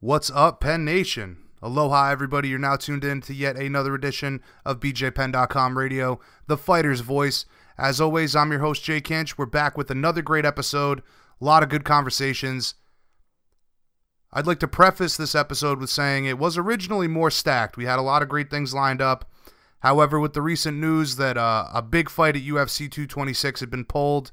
What's up, Penn Nation? Aloha, everybody. You're now tuned in to yet another edition of BJPenn.com radio, the fighter's voice. As always, I'm your host, Jay Kinch. We're back with another great episode, a lot of good conversations. I'd like to preface this episode with saying it was originally more stacked. We had a lot of great things lined up. However, with the recent news that uh, a big fight at UFC 226 had been pulled,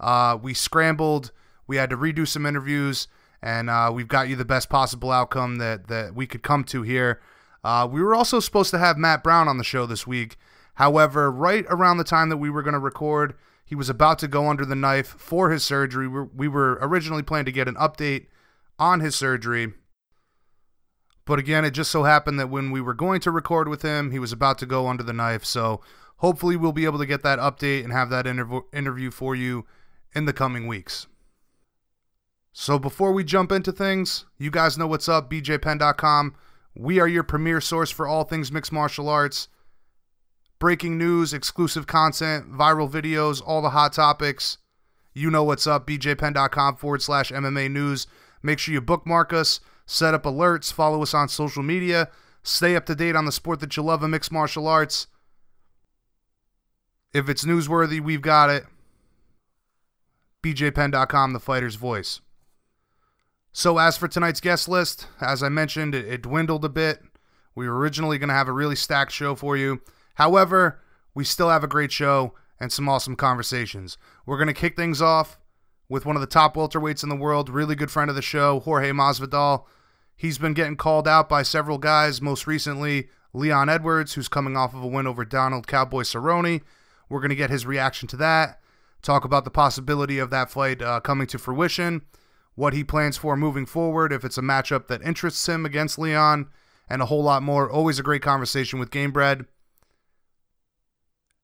uh, we scrambled. We had to redo some interviews and uh, we've got you the best possible outcome that that we could come to here. Uh, we were also supposed to have Matt Brown on the show this week. However, right around the time that we were going to record, he was about to go under the knife for his surgery. We were, originally planning to get an update on his surgery. But again, it just so happened that when we were going to record with him, he was about to go under the knife. So hopefully, we'll be able to get that update and have that interv- interview for you in the coming weeks. So before we jump into things, you guys know what's up, bjpenn.com. We are your premier source for all things mixed martial arts. Breaking news, exclusive content, viral videos, all the hot topics. You know what's up, bjpenn.com forward slash MMA news. Make sure you bookmark us, set up alerts, follow us on social media, stay up to date on the sport that you love in mixed martial arts. If it's newsworthy, we've got it. bjpenn.com, the fighter's voice. So, as for tonight's guest list, as I mentioned, it, it dwindled a bit. We were originally going to have a really stacked show for you. However, we still have a great show and some awesome conversations. We're going to kick things off with one of the top welterweights in the world, really good friend of the show, Jorge Masvidal. He's been getting called out by several guys, most recently Leon Edwards, who's coming off of a win over Donald Cowboy Cerrone. We're going to get his reaction to that, talk about the possibility of that fight uh, coming to fruition what he plans for moving forward, if it's a matchup that interests him against Leon, and a whole lot more. Always a great conversation with Gamebred.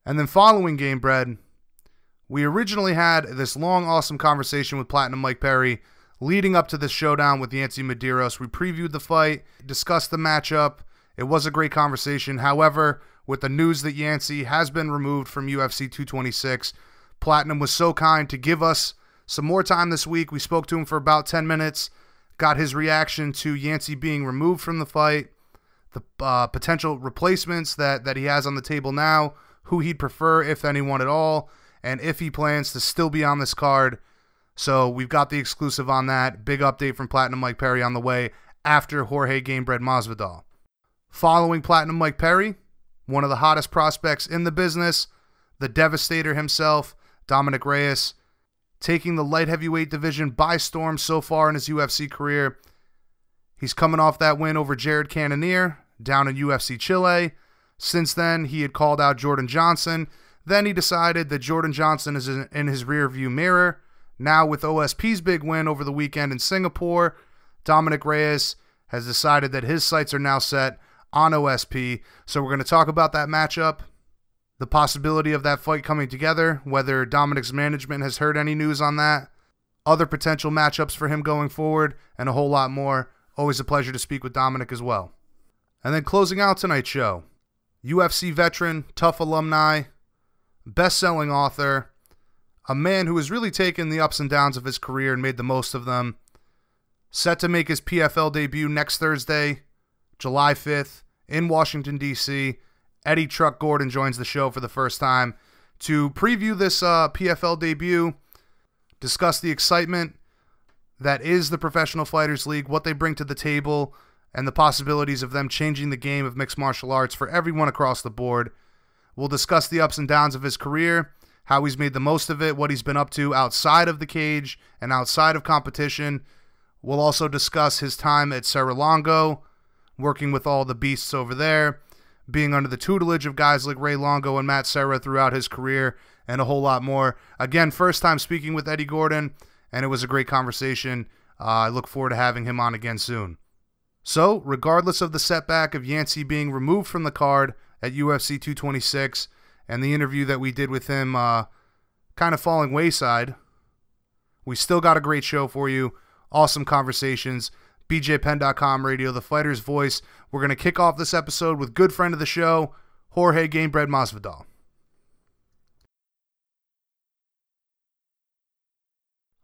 And then following Gamebred, we originally had this long, awesome conversation with Platinum Mike Perry leading up to this showdown with Yancy Medeiros. We previewed the fight, discussed the matchup. It was a great conversation. However, with the news that Yancy has been removed from UFC 226, Platinum was so kind to give us some more time this week. We spoke to him for about 10 minutes, got his reaction to Yancy being removed from the fight, the uh, potential replacements that, that he has on the table now, who he'd prefer, if anyone at all, and if he plans to still be on this card. So we've got the exclusive on that. Big update from Platinum Mike Perry on the way after Jorge Gamebred Masvidal. Following Platinum Mike Perry, one of the hottest prospects in the business, the devastator himself, Dominic Reyes taking the light heavyweight division by storm so far in his UFC career. He's coming off that win over Jared Cannonier down in UFC Chile. Since then, he had called out Jordan Johnson. Then he decided that Jordan Johnson is in his rearview mirror. Now, with OSP's big win over the weekend in Singapore, Dominic Reyes has decided that his sights are now set on OSP. So, we're going to talk about that matchup the possibility of that fight coming together, whether Dominic's management has heard any news on that, other potential matchups for him going forward, and a whole lot more. Always a pleasure to speak with Dominic as well. And then closing out tonight's show, UFC veteran, TUF alumni, best selling author, a man who has really taken the ups and downs of his career and made the most of them. Set to make his PFL debut next Thursday, July 5th, in Washington, D.C. Eddie Truck Gordon joins the show for the first time to preview this uh, PFL debut, discuss the excitement that is the Professional Fighters League, what they bring to the table, and the possibilities of them changing the game of mixed martial arts for everyone across the board. We'll discuss the ups and downs of his career, how he's made the most of it, what he's been up to outside of the cage and outside of competition. We'll also discuss his time at Serra-Longo, working with all the beasts over there being under the tutelage of guys like Ray Longo and Matt Serra throughout his career, and a whole lot more. Again, first time speaking with Eddie Gordon, and it was a great conversation. Uh, I look forward to having him on again soon. So, regardless of the setback of Yancy being removed from the card at UFC 226 and the interview that we did with him uh, kind of falling wayside, we still got a great show for you. Awesome conversations. BJPenn.com radio, the fighter's voice. We're going to kick off this episode with good friend of the show, Jorge Gamebred Masvidal.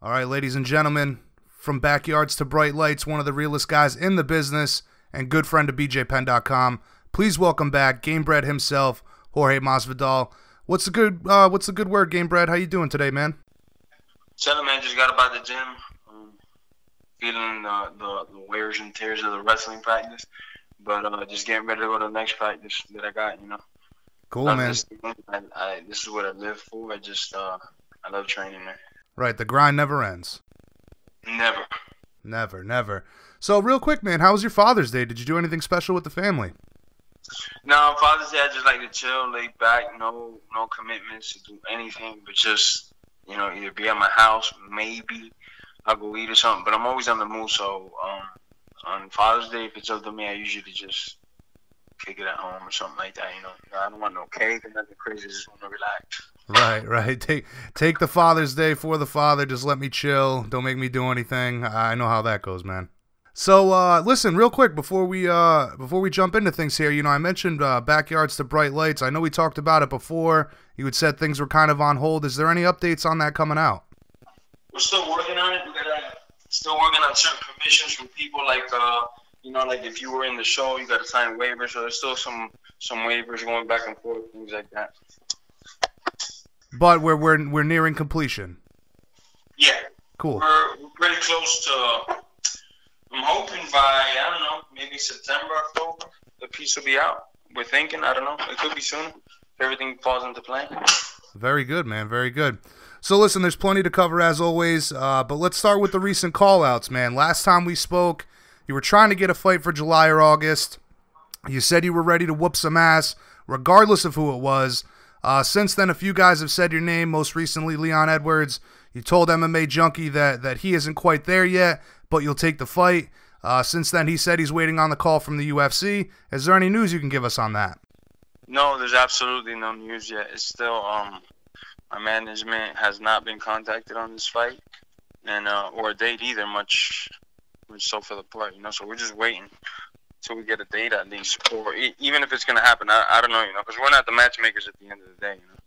All right, ladies and gentlemen, from backyards to bright lights, one of the realest guys in the business, and good friend of BJPenn.com. Please welcome back Gamebred himself, Jorge Masvidal. What's the good uh, What's the good word, Gamebred? How you doing today, man? Man. Just got about the gym. Feeling the, the, the wears and tears of the wrestling practice, but uh, just getting ready to go to the next practice that I got. You know. Cool, man. This, I, I, this is what I live for. I just uh, I love training, man. Right, the grind never ends. Never. Never, never. So, real quick, man, how was your Father's Day? Did you do anything special with the family? No, Father's Day, I just like to chill, lay back, no, no commitments to do anything, but just you know, either be at my house, maybe I'll go eat or something. But I'm always on the move, so um, on Father's Day, if it's up to me, I usually just kick it at home or something like that. You know, I don't want no cake and nothing crazy. I Just want to relax. Right, right. Take take the Father's Day for the father. Just let me chill. Don't make me do anything. I know how that goes, man. So uh, listen, real quick before we uh, before we jump into things here, you know, I mentioned uh, backyards to bright lights. I know we talked about it before. You had said things were kind of on hold. Is there any updates on that coming out? We're still working on it. Still working on certain permissions from people like uh, you know, like if you were in the show, you got to sign waivers. So there's still some some waivers going back and forth, things like that. But we're we're we're nearing completion. Yeah. Cool. We're, we're pretty close to I'm hoping by I don't know maybe September or October the piece will be out. We're thinking I don't know it could be soon if everything falls into plan. Very good, man. Very good. So listen, there's plenty to cover as always, uh, but let's start with the recent callouts, man. Last time we spoke, you were trying to get a fight for July or August. You said you were ready to whoop some ass, regardless of who it was. Uh, since then, a few guys have said your name. Most recently, Leon Edwards. You told MMA Junkie that that he isn't quite there yet, but you'll take the fight. Uh, since then, he said he's waiting on the call from the UFC. Is there any news you can give us on that? No, there's absolutely no news yet. It's still um, my management has not been contacted on this fight, and uh, or a date either. Much, much so for the part, you know. So we're just waiting till we get a date at least, or e- even if it's gonna happen. I, I don't know, you know, because we're not the matchmakers at the end of the day, you know.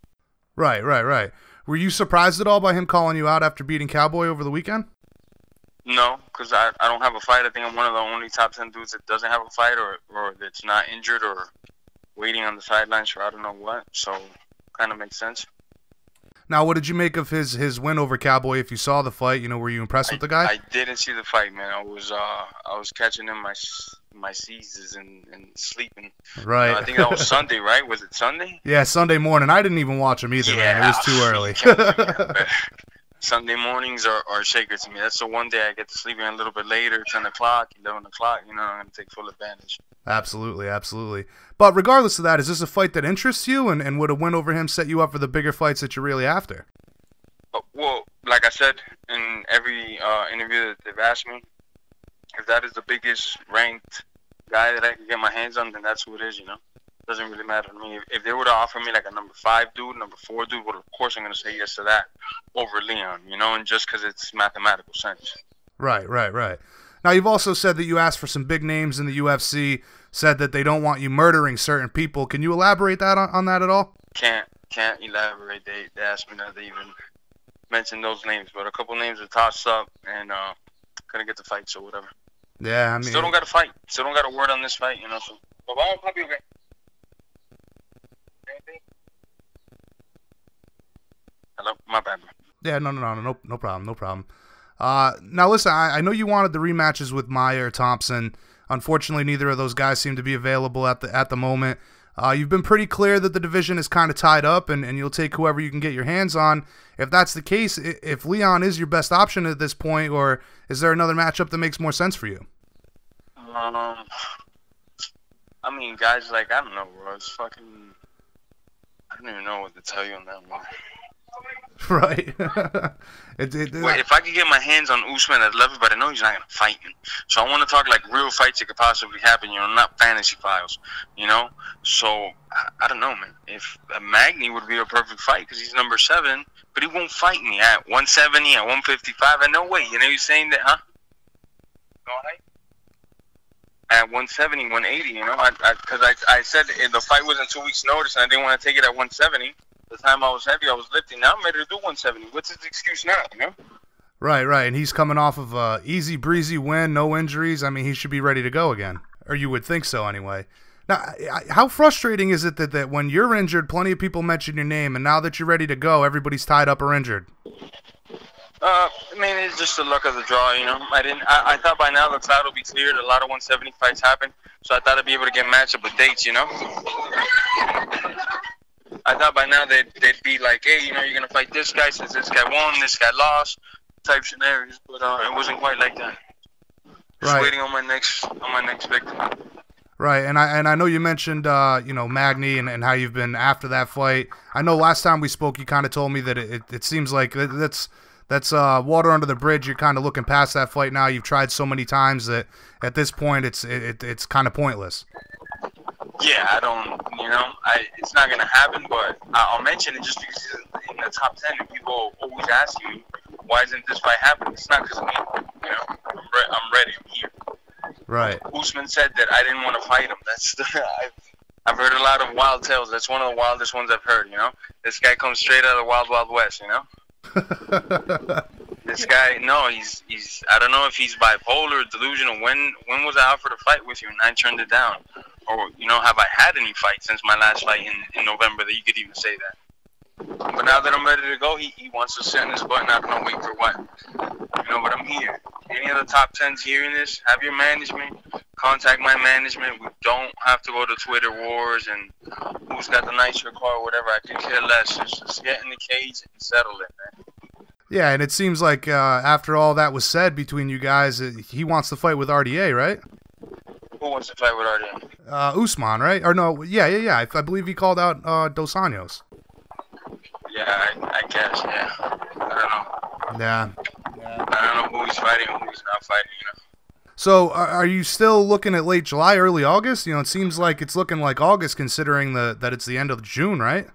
Right, right, right. Were you surprised at all by him calling you out after beating Cowboy over the weekend? No, because I, I don't have a fight. I think I'm one of the only top 10 dudes that doesn't have a fight or, or that's not injured or waiting on the sidelines for I don't know what. So, kind of makes sense. Now, what did you make of his his win over Cowboy? If you saw the fight, you know, were you impressed I, with the guy? I didn't see the fight, man. I was uh I was catching in my my seizures and, and sleeping. Right. You know, I think that was Sunday, right? Was it Sunday? Yeah, Sunday morning. I didn't even watch him either, yeah, man. It was too early. Sunday mornings are, are sacred to me. That's the one day I get to sleep in a little bit later, 10 o'clock, 11 o'clock. You know, I'm going to take full advantage. Absolutely, absolutely. But regardless of that, is this a fight that interests you? And, and would a win over him set you up for the bigger fights that you're really after? Uh, well, like I said in every uh, interview that they've asked me, if that is the biggest ranked guy that I can get my hands on, then that's who it is, you know? doesn't really matter to me. If, if they were to offer me like a number five dude, number four dude, well, of course I'm going to say yes to that over Leon, you know, and just because it's mathematical sense. Right, right, right. Now, you've also said that you asked for some big names in the UFC, said that they don't want you murdering certain people. Can you elaborate that on, on that at all? Can't, can't elaborate. They, they asked me not to even mention those names, but a couple names are tossed up and uh, couldn't get the fights or whatever. Yeah, I mean, still don't got a fight. Still don't got a word on this fight, you know. So, but I'm happy okay. Hello, my bad. Yeah, no, no, no, no, no problem, no problem. Uh, now listen, I, I know you wanted the rematches with Maia Thompson. Unfortunately, neither of those guys seem to be available at the at the moment. Uh, you've been pretty clear that the division is kind of tied up, and, and you'll take whoever you can get your hands on. If that's the case, if Leon is your best option at this point, or is there another matchup that makes more sense for you? Um, I mean, guys like I don't know, bro. It's fucking. I don't even know what to tell you on that one. Right. it, it, Wait, if I could get my hands on Usman, I'd love it, but I know he's not gonna fight me. So I want to talk like real fights that could possibly happen. You know, not fantasy files. You know. So I, I don't know, man. If uh, Magny would be a perfect fight because he's number seven, but he won't fight me at 170, at 155. And no way. You know, you're saying that, huh? Go ahead at 170, 180. You know, because I, I, I, I, said the fight was in two weeks' notice, and I didn't want to take it at 170. The time I was heavy, I was lifting. Now I'm ready to do 170. What's his excuse now? You know? Right, right, and he's coming off of a easy breezy win, no injuries. I mean, he should be ready to go again, or you would think so anyway. Now, how frustrating is it that, that when you're injured, plenty of people mention your name, and now that you're ready to go, everybody's tied up or injured? Uh, I mean, it's just the luck of the draw, you know. I didn't. I, I thought by now the cloud will be cleared. A lot of 170 fights happen, so I thought I'd be able to get matched up with dates, you know. I thought by now they'd, they'd be like, hey, you know, you're gonna fight this guy since this guy won, this guy lost, type scenarios. But uh, it wasn't quite like that. Just Right. waiting on my next on my next victim. Right, and I and I know you mentioned uh, you know Magny and, and how you've been after that fight. I know last time we spoke, you kind of told me that it, it, it seems like that- that's that's uh, water under the bridge. You're kind of looking past that fight now. You've tried so many times that at this point it's it, it, it's kind of pointless. Yeah, I don't, you know, I it's not gonna happen, but I'll mention it just because in the top ten, and people always ask you, why isn't this fight happening? It's not because of me, you know. I'm, re- I'm ready. I'm here. Right. Usman said that I didn't want to fight him. That's the, I've, I've heard a lot of wild tales. That's one of the wildest ones I've heard. You know, this guy comes straight out of the Wild Wild West. You know, this guy. No, he's he's. I don't know if he's bipolar, delusional. When when was I offered a fight with you and I turned it down? Or you know, have I had any fights since my last fight in, in November that you could even say that? But now that I'm ready to go, he, he wants to sit his butt and I don't wait for what. You know, but I'm here. Any of the top tens hearing this, have your management, contact my management. We don't have to go to Twitter wars and who's got the nicer car or whatever. I could care less. Just, just get in the cage and settle it, man. Yeah, and it seems like uh, after all that was said between you guys, uh, he wants to fight with RDA, right? Who wants to fight with RDA? Uh, Usman, right? Or no? Yeah, yeah, yeah. I, I believe he called out uh, Dos Anjos. Yeah, I, I guess, yeah. I don't know. Yeah. I don't know who he's fighting and who he's not fighting, you know. So, are, are you still looking at late July, early August? You know, it seems like it's looking like August, considering the that it's the end of June, right?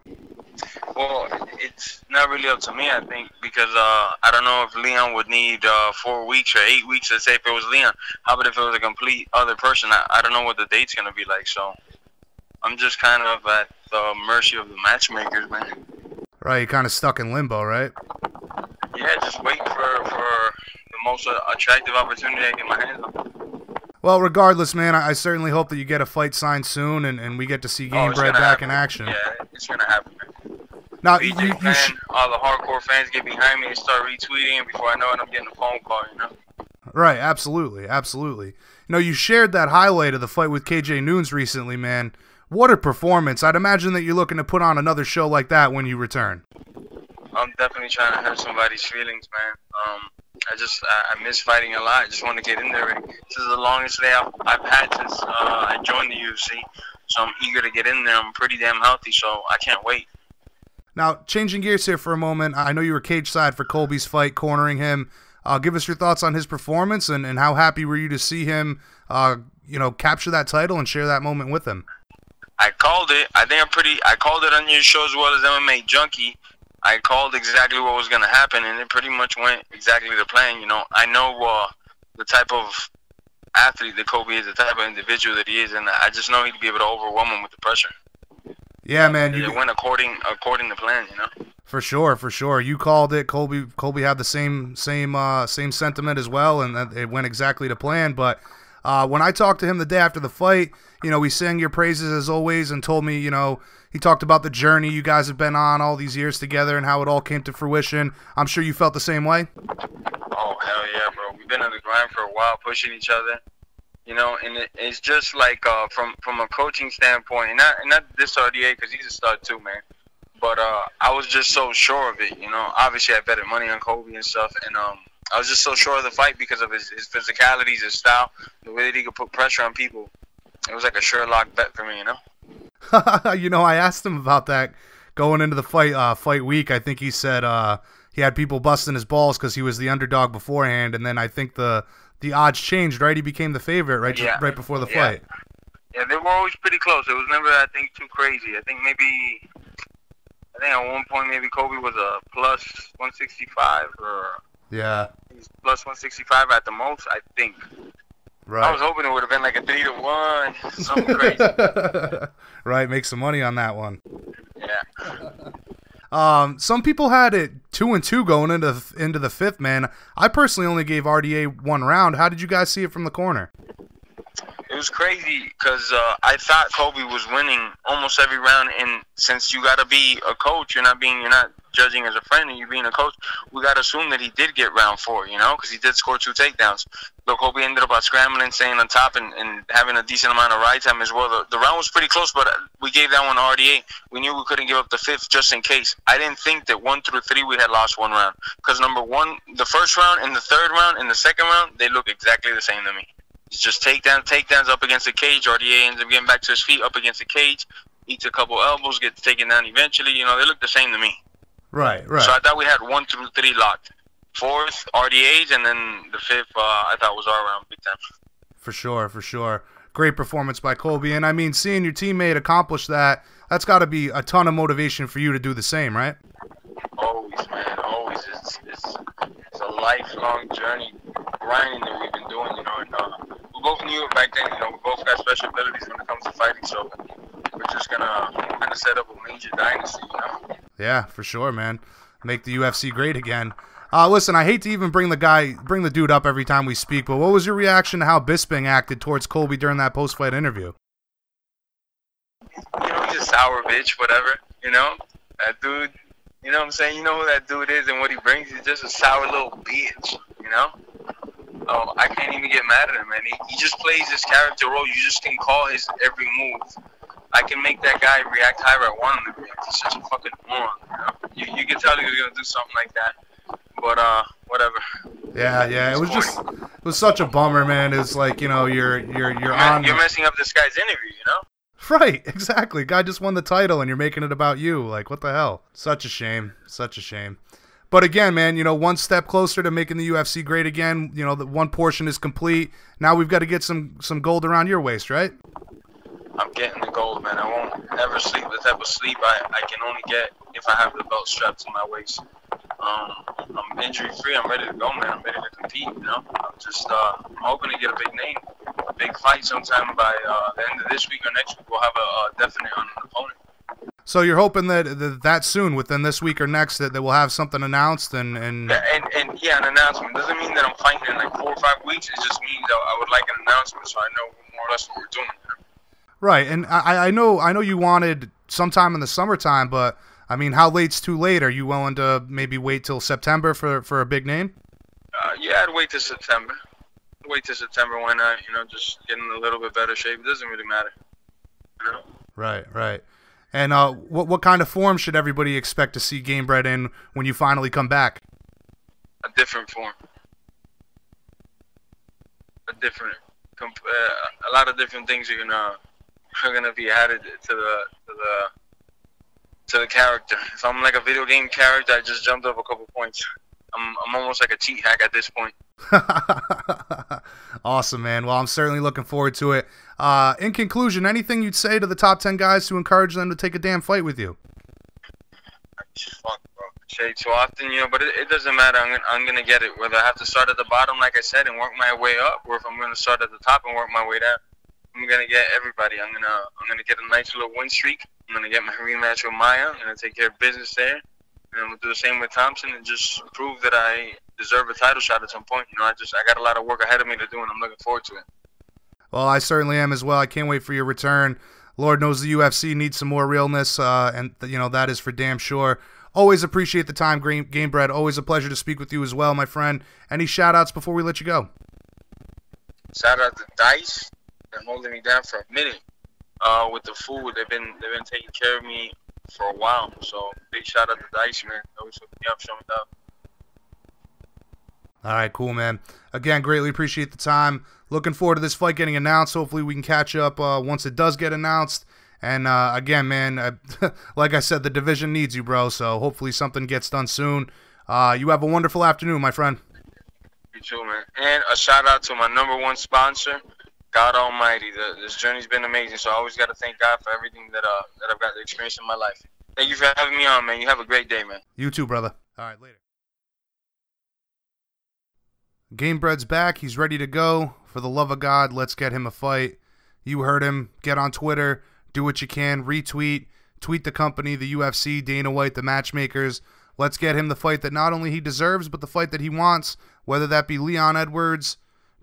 Well, it's not really up to me, I think, because uh, I don't know if Leon would need uh, four weeks or eight weeks. Let's say if it was Leon. How about if it was a complete other person? I, I don't know what the date's going to be like, so I'm just kind of at the mercy of the matchmakers, man. Right, you're kind of stuck in limbo, right? Yeah, just wait for, for the most uh, attractive opportunity I get my hands on. Well, regardless, man, I, I certainly hope that you get a fight signed soon and, and we get to see Oh, Game it's Bread back happen. in action. Yeah, it's going to happen, man. Now, you, you, you sh- all the hardcore fans get behind me and start retweeting, and before I know it, I'm getting a phone call, you know? right, absolutely, absolutely. You know, you shared that highlight of the fight with KJ Noons recently, man. What a performance! I'd imagine that you're looking to put on another show like that when you return. I'm definitely trying to hurt somebody's feelings, man. Um, I just I, I miss fighting a lot. I just want to get in there. This is the longest day I've, I've had since uh, I joined the UFC, so I'm eager to get in there. I'm pretty damn healthy, so I can't wait. Now, changing gears here for a moment, I know you were cage side for Colby's fight, cornering him. Uh, give us your thoughts on his performance and, and how happy were you to see him, uh, you know, capture that title and share that moment with him. I called it. I think I'm pretty. I called it on your show as well as MMA Junkie. I called exactly what was gonna happen, and it pretty much went exactly to plan. You know, I know uh, the type of athlete that Kobe is, the type of individual that he is, and I just know he'd be able to overwhelm him with the pressure. Yeah, man, you, it went according according to plan. You know. For sure, for sure. You called it. Colby Colby had the same same uh, same sentiment as well, and it went exactly to plan. But uh, when I talked to him the day after the fight, you know, he sang your praises as always, and told me, you know, he talked about the journey you guys have been on all these years together and how it all came to fruition. I'm sure you felt the same way. Oh hell yeah, bro! We've been on the grind for a while, pushing each other. You know, and it, it's just like uh, from from a coaching standpoint, and not and not this RDA because he's a stud too, man. But uh, I was just so sure of it. You know, obviously I betted money on Kobe and stuff, and um, I was just so sure of the fight because of his his physicalities, his style, the way that he could put pressure on people. It was like a Sherlock bet for me, you know. you know, I asked him about that going into the fight uh, fight week. I think he said uh, he had people busting his balls because he was the underdog beforehand, and then I think the the odds changed. Right, he became the favorite right Yeah. right before the Yeah. fight. Yeah, they were always pretty close. It was never, I think, too crazy. I think maybe, I think at one point maybe Kobe was a plus 165 or Yeah, he's plus 165 at the most. I think. Right. I was hoping it would have been like a three to one, something crazy. right, make some money on that one. Yeah. Um, some people had it two and two going into the, into the fifth. Man, I personally only gave RDA one round. How did you guys see it from the corner? It was crazy because uh, I thought Kobe was winning almost every round, and since you got to be a coach, you're not being you're not judging as a friend, and you being a coach, we got to assume that he did get round four, you know, because he did score two takedowns. But Kobe ended up scrambling, staying on top, and, and having a decent amount of ride time as well. The, the round was pretty close, but we gave that one RDA. We knew we couldn't give up the fifth just in case. I didn't think that one through three we had lost one round because number one, the first round and the third round and the second round, they look exactly the same to me. It's just takedown, takedowns up against the cage. RDA ends up getting back to his feet up against the cage, eats a couple elbows, gets taken down eventually. You know, they look the same to me. Right, right. So I thought we had one through three locked. Fourth, RDAs, and then the fifth, uh, I thought was all around big time. For sure, for sure. Great performance by Colby. And I mean, seeing your teammate accomplish that, that's got to be a ton of motivation for you to do the same, right? Always, man. Always. It's, it's, it's a lifelong journey grinding that we've been doing, you know. And uh, we both knew it back then, you know. We both got special abilities when it comes to fighting, so we're just going to kind of set up a major dynasty, you know. Yeah, for sure, man. Make the UFC great again. Uh, listen, I hate to even bring the guy, bring the dude up every time we speak, but what was your reaction to how Bisping acted towards Colby during that post-fight interview? You know, he's a sour bitch, whatever. You know, that dude. You know what I'm saying? You know who that dude is and what he brings. He's just a sour little bitch. You know. Oh, I can't even get mad at him, man. He, he just plays his character role. You just can call his every move. I can make that guy react however I want him to react. He's such a fucking moron. You, know? you, you can tell he was gonna do something like that, but uh, whatever. Yeah, yeah. It was just, it was such a bummer, man. It's like you know, you're you're you're on. You're messing up this guy's interview, you know. Right, exactly. Guy just won the title, and you're making it about you. Like, what the hell? Such a shame. Such a shame. But again, man, you know, one step closer to making the UFC great again. You know, the one portion is complete. Now we've got to get some some gold around your waist, right? I'm getting the gold, man. I won't ever sleep the type of sleep I, I can only get if I have the belt strapped to my waist. Um, I'm injury free. I'm ready to go, man. I'm ready to compete. You know, I'm just uh, I'm hoping to get a big name, a big fight sometime by uh, the end of this week or next week. We'll have a, a definite opponent. So you're hoping that that, that soon, within this week or next, that, that we'll have something announced and and... Yeah, and and yeah, an announcement doesn't mean that I'm fighting in like four or five weeks. It just means that I would like an announcement so I know more or less what we're doing. Right, and I, I know I know you wanted sometime in the summertime, but I mean, how late's too late? Are you willing to maybe wait till September for for a big name? Uh, yeah, I'd wait till September. Wait till September when I, you know, just get in a little bit better shape. It doesn't really matter. You know? Right, right. And uh, what what kind of form should everybody expect to see Gamebred in when you finally come back? A different form. A different, uh, a lot of different things are gonna are gonna be added to the to the to the character. If I'm like a video game character, I just jumped up a couple points. I'm I'm almost like a cheat hack at this point. awesome, man. Well, I'm certainly looking forward to it. Uh, in conclusion, anything you'd say to the top ten guys to encourage them to take a damn fight with you? Fuck, bro. Say too often, you know, but it, it doesn't matter. I'm gonna, I'm gonna get it. Whether I have to start at the bottom, like I said, and work my way up, or if I'm gonna start at the top and work my way down. I'm gonna get everybody. I'm gonna I'm gonna get a nice little win streak. I'm gonna get my rematch with Maia. I'm gonna take care of business there, and I'm gonna do the same with Thompson and just prove that I deserve a title shot at some point. You know, I just I got a lot of work ahead of me to do, and I'm looking forward to it. Well, I certainly am as well. I can't wait for your return. Lord knows the UFC needs some more realness, uh, and you know that is for damn sure. Always appreciate the time, Game, Gamebred. Always a pleasure to speak with you as well, my friend. Any shout outs before we let you go? Shout out to Dice been holding me down for a minute uh, with the food. They've been they've been taking care of me for a while. So big shout out to Dice, man. Always hooking me up, showing me up. All right, cool, man. Again, greatly appreciate the time. Looking forward to this fight getting announced. Hopefully, we can catch up uh, once it does get announced. And uh, again, man, uh, like I said, the division needs you, bro. So hopefully, something gets done soon. Uh, you have a wonderful afternoon, my friend. You too, man. And a shout out to my number one sponsor, God Almighty, the, this journey's been amazing. So I always got to thank God for everything that uh that I've got to experience in my life. Thank you for having me on, man. You have a great day, man. You too, brother. All right, later. Gamebred's back. He's ready to go. For the love of God, let's get him a fight. You heard him. Get on Twitter. Do what you can. Retweet. Tweet the company, the UFC, Dana White, the matchmakers. Let's get him the fight that not only he deserves, but the fight that he wants, whether that be Leon Edwards,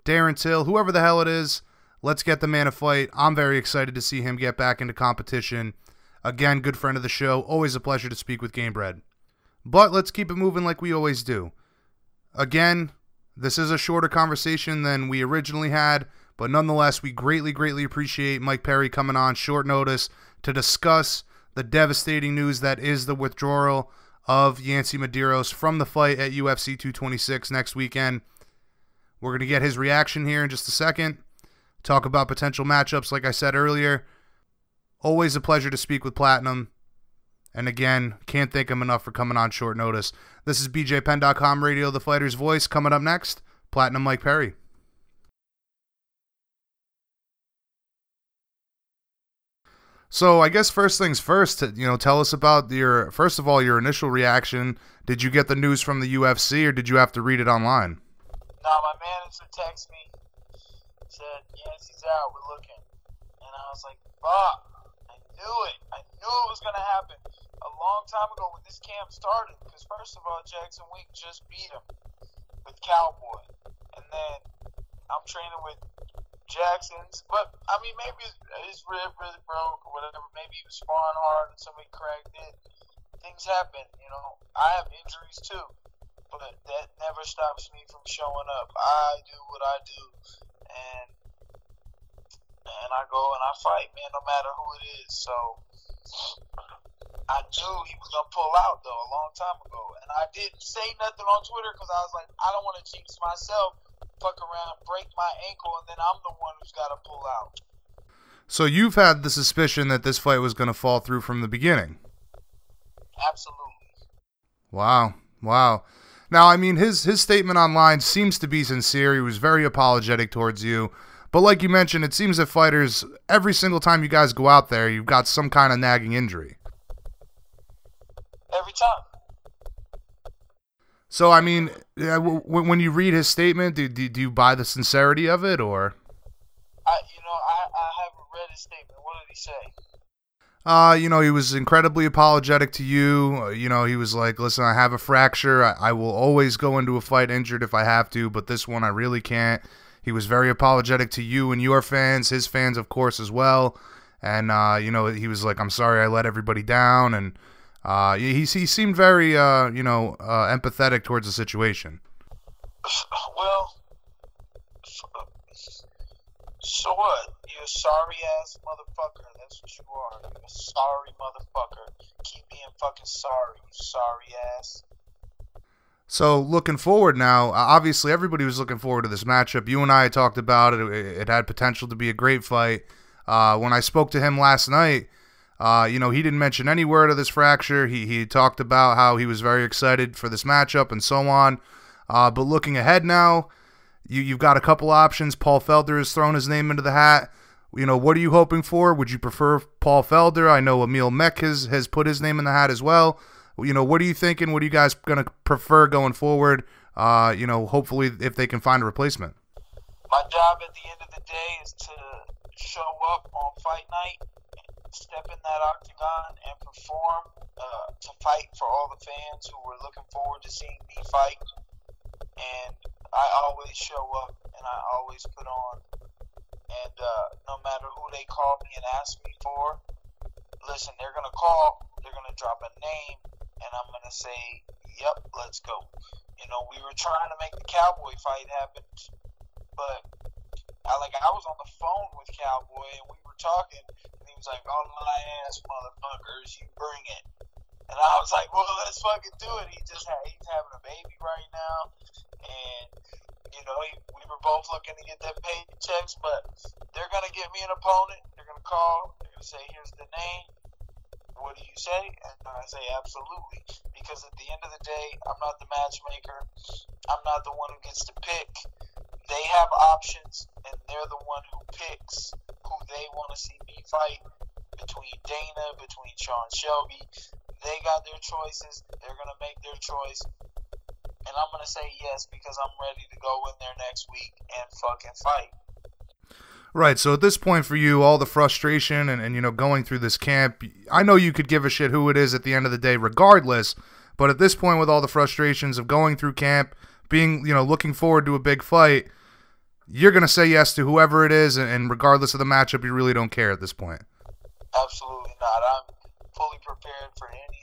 Darren Till, whoever the hell it is. Let's get the man a fight. I'm very excited to see him get back into competition. Again, good friend of the show. Always a pleasure to speak with Gamebred. But let's keep it moving like we always do. Again, this is a shorter conversation than we originally had, but nonetheless, we greatly, greatly appreciate Mike Perry coming on short notice to discuss the devastating news that is the withdrawal of Yancy Medeiros from the fight at UFC 226 next weekend. We're going to get his reaction here in just a second. Talk about potential matchups, like I said earlier. Always a pleasure to speak with Platinum. And again, can't thank him enough for coming on short notice. This is BJPenn.com Radio, the fighter's voice. Coming up next, Platinum Mike Perry. So I guess first things first, you know, tell us about your first of all your initial reaction. Did you get the news from the UFC or did you have to read it online? No, my manager texted me, said yes, he's out, we're looking, and I was like, "Fuck!" I knew it. I knew it was gonna happen a long time ago when this camp started. Because first of all, Jackson Wink just beat him with Cowboy, and then I'm training with Jackson's. But I mean, maybe his, his rib really broke or whatever. Maybe he was sparring hard and somebody cracked it. Things happen, you know. I have injuries too, but that never stops me from showing up. I do what I do, and I go and I fight, man, no matter who it is. So I knew he was gonna pull out though a long time ago, and I didn't say nothing on Twitter because I was like, I don't want to jinx myself, fuck around, break my ankle, and then I'm the one who's got to pull out. So you've had the suspicion that this fight was going to fall through from the beginning. Absolutely. Wow, wow. Now, I mean, his his statement online seems to be sincere. He was very apologetic towards you. But like you mentioned, it seems that fighters, every single time you guys go out there, you've got some kind of nagging injury every time. So I mean, when you read his statement, do, do, do you buy the sincerity of it, or? I, you know, I, I haven't read his statement. What did he say? Uh, you know, he was incredibly apologetic to you. Uh, you know, he was like, "Listen, I have a fracture. I, I will always go into a fight injured if I have to, but this one I really can't." He was very apologetic to you and your fans, his fans, of course, as well. And uh, you know, he was like, "I'm sorry, I let everybody down," and uh, he, he seemed very, uh, you know, uh, empathetic towards the situation. Well, so what? You a sorry ass motherfucker. That's what you are. You're a sorry motherfucker. Keep being fucking sorry, you sorry ass. So looking forward now, obviously everybody was looking forward to this matchup. You and I talked about it. It had potential to be a great fight. Uh, when I spoke to him last night, uh, you know, he didn't mention any word of this fracture. He, he talked about how he was very excited for this matchup and so on. Uh, but looking ahead now, you, you've got a couple options. Paul Felder has thrown his name into the hat. You know, what are you hoping for? Would you prefer Paul Felder? I know Emil Meek has, has put his name in the hat as well. You know, what are you thinking? What are you guys going to prefer going forward? Uh, you know, hopefully if they can find a replacement. My job at the end of the day is to show up on fight night step in that octagon and perform uh, to fight for all the fans who were looking forward to seeing me fight. And I always show up and I always put on. And uh, no matter who they call me and ask me for, listen, they're going to call, they're going to drop a name, and I'm going to say, yep, let's go. You know, we were trying to make the Cowboy fight happen, but I like I was on the phone with Cowboy and we were talking, and he was like, "On my ass, motherfuckers, you bring it." And I was like, "Well, let's fucking do it." He just had, he's having a baby right now, and you know he, we were both looking to get that paychecks, but they're gonna get me an opponent. They're gonna call. They're gonna say, "Here's the name." What do you say? And I say absolutely, because at the end of the day, I'm not the matchmaker. I'm not the one who gets to pick they have options, and they're the one who picks who they want to see me fight. Between Dana, between Sean Shelby, they got their choices. They're gonna make their choice, and I'm gonna say yes because I'm ready to go in there next week and fucking fight. Right. So at this point for you, all the frustration and, and you know going through this camp, I know you could give a shit who it is at the end of the day, regardless. But at this point, with all the frustrations of going through camp, being you know looking forward to a big fight, you're gonna say yes to whoever it is, and, and regardless of the matchup, you really don't care at this point. Absolutely not. I'm fully prepared for any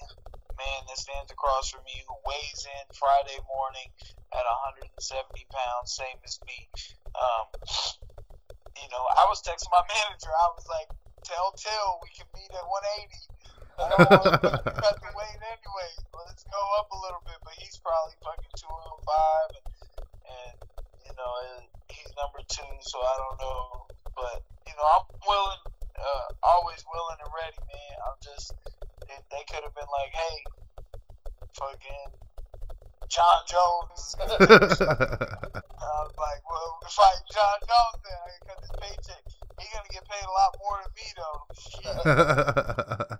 man that stands across from me who weighs in Friday morning at 170 pounds, same as me. Um, you know, I was texting my manager. I was like, "Tell Till we can meet at 180." I don't want to cut the weight anyway. Let's go up a little bit, but he's probably fucking 205, and, and you know he's number two, so I don't know. But you know, I'm willing, uh, always willing and ready, man. I'm just they could have been like, hey, fucking Jon Jones. I was like, well, if I Jon Jones, then I can cut this paycheck. He's gonna get paid a lot more than me, though.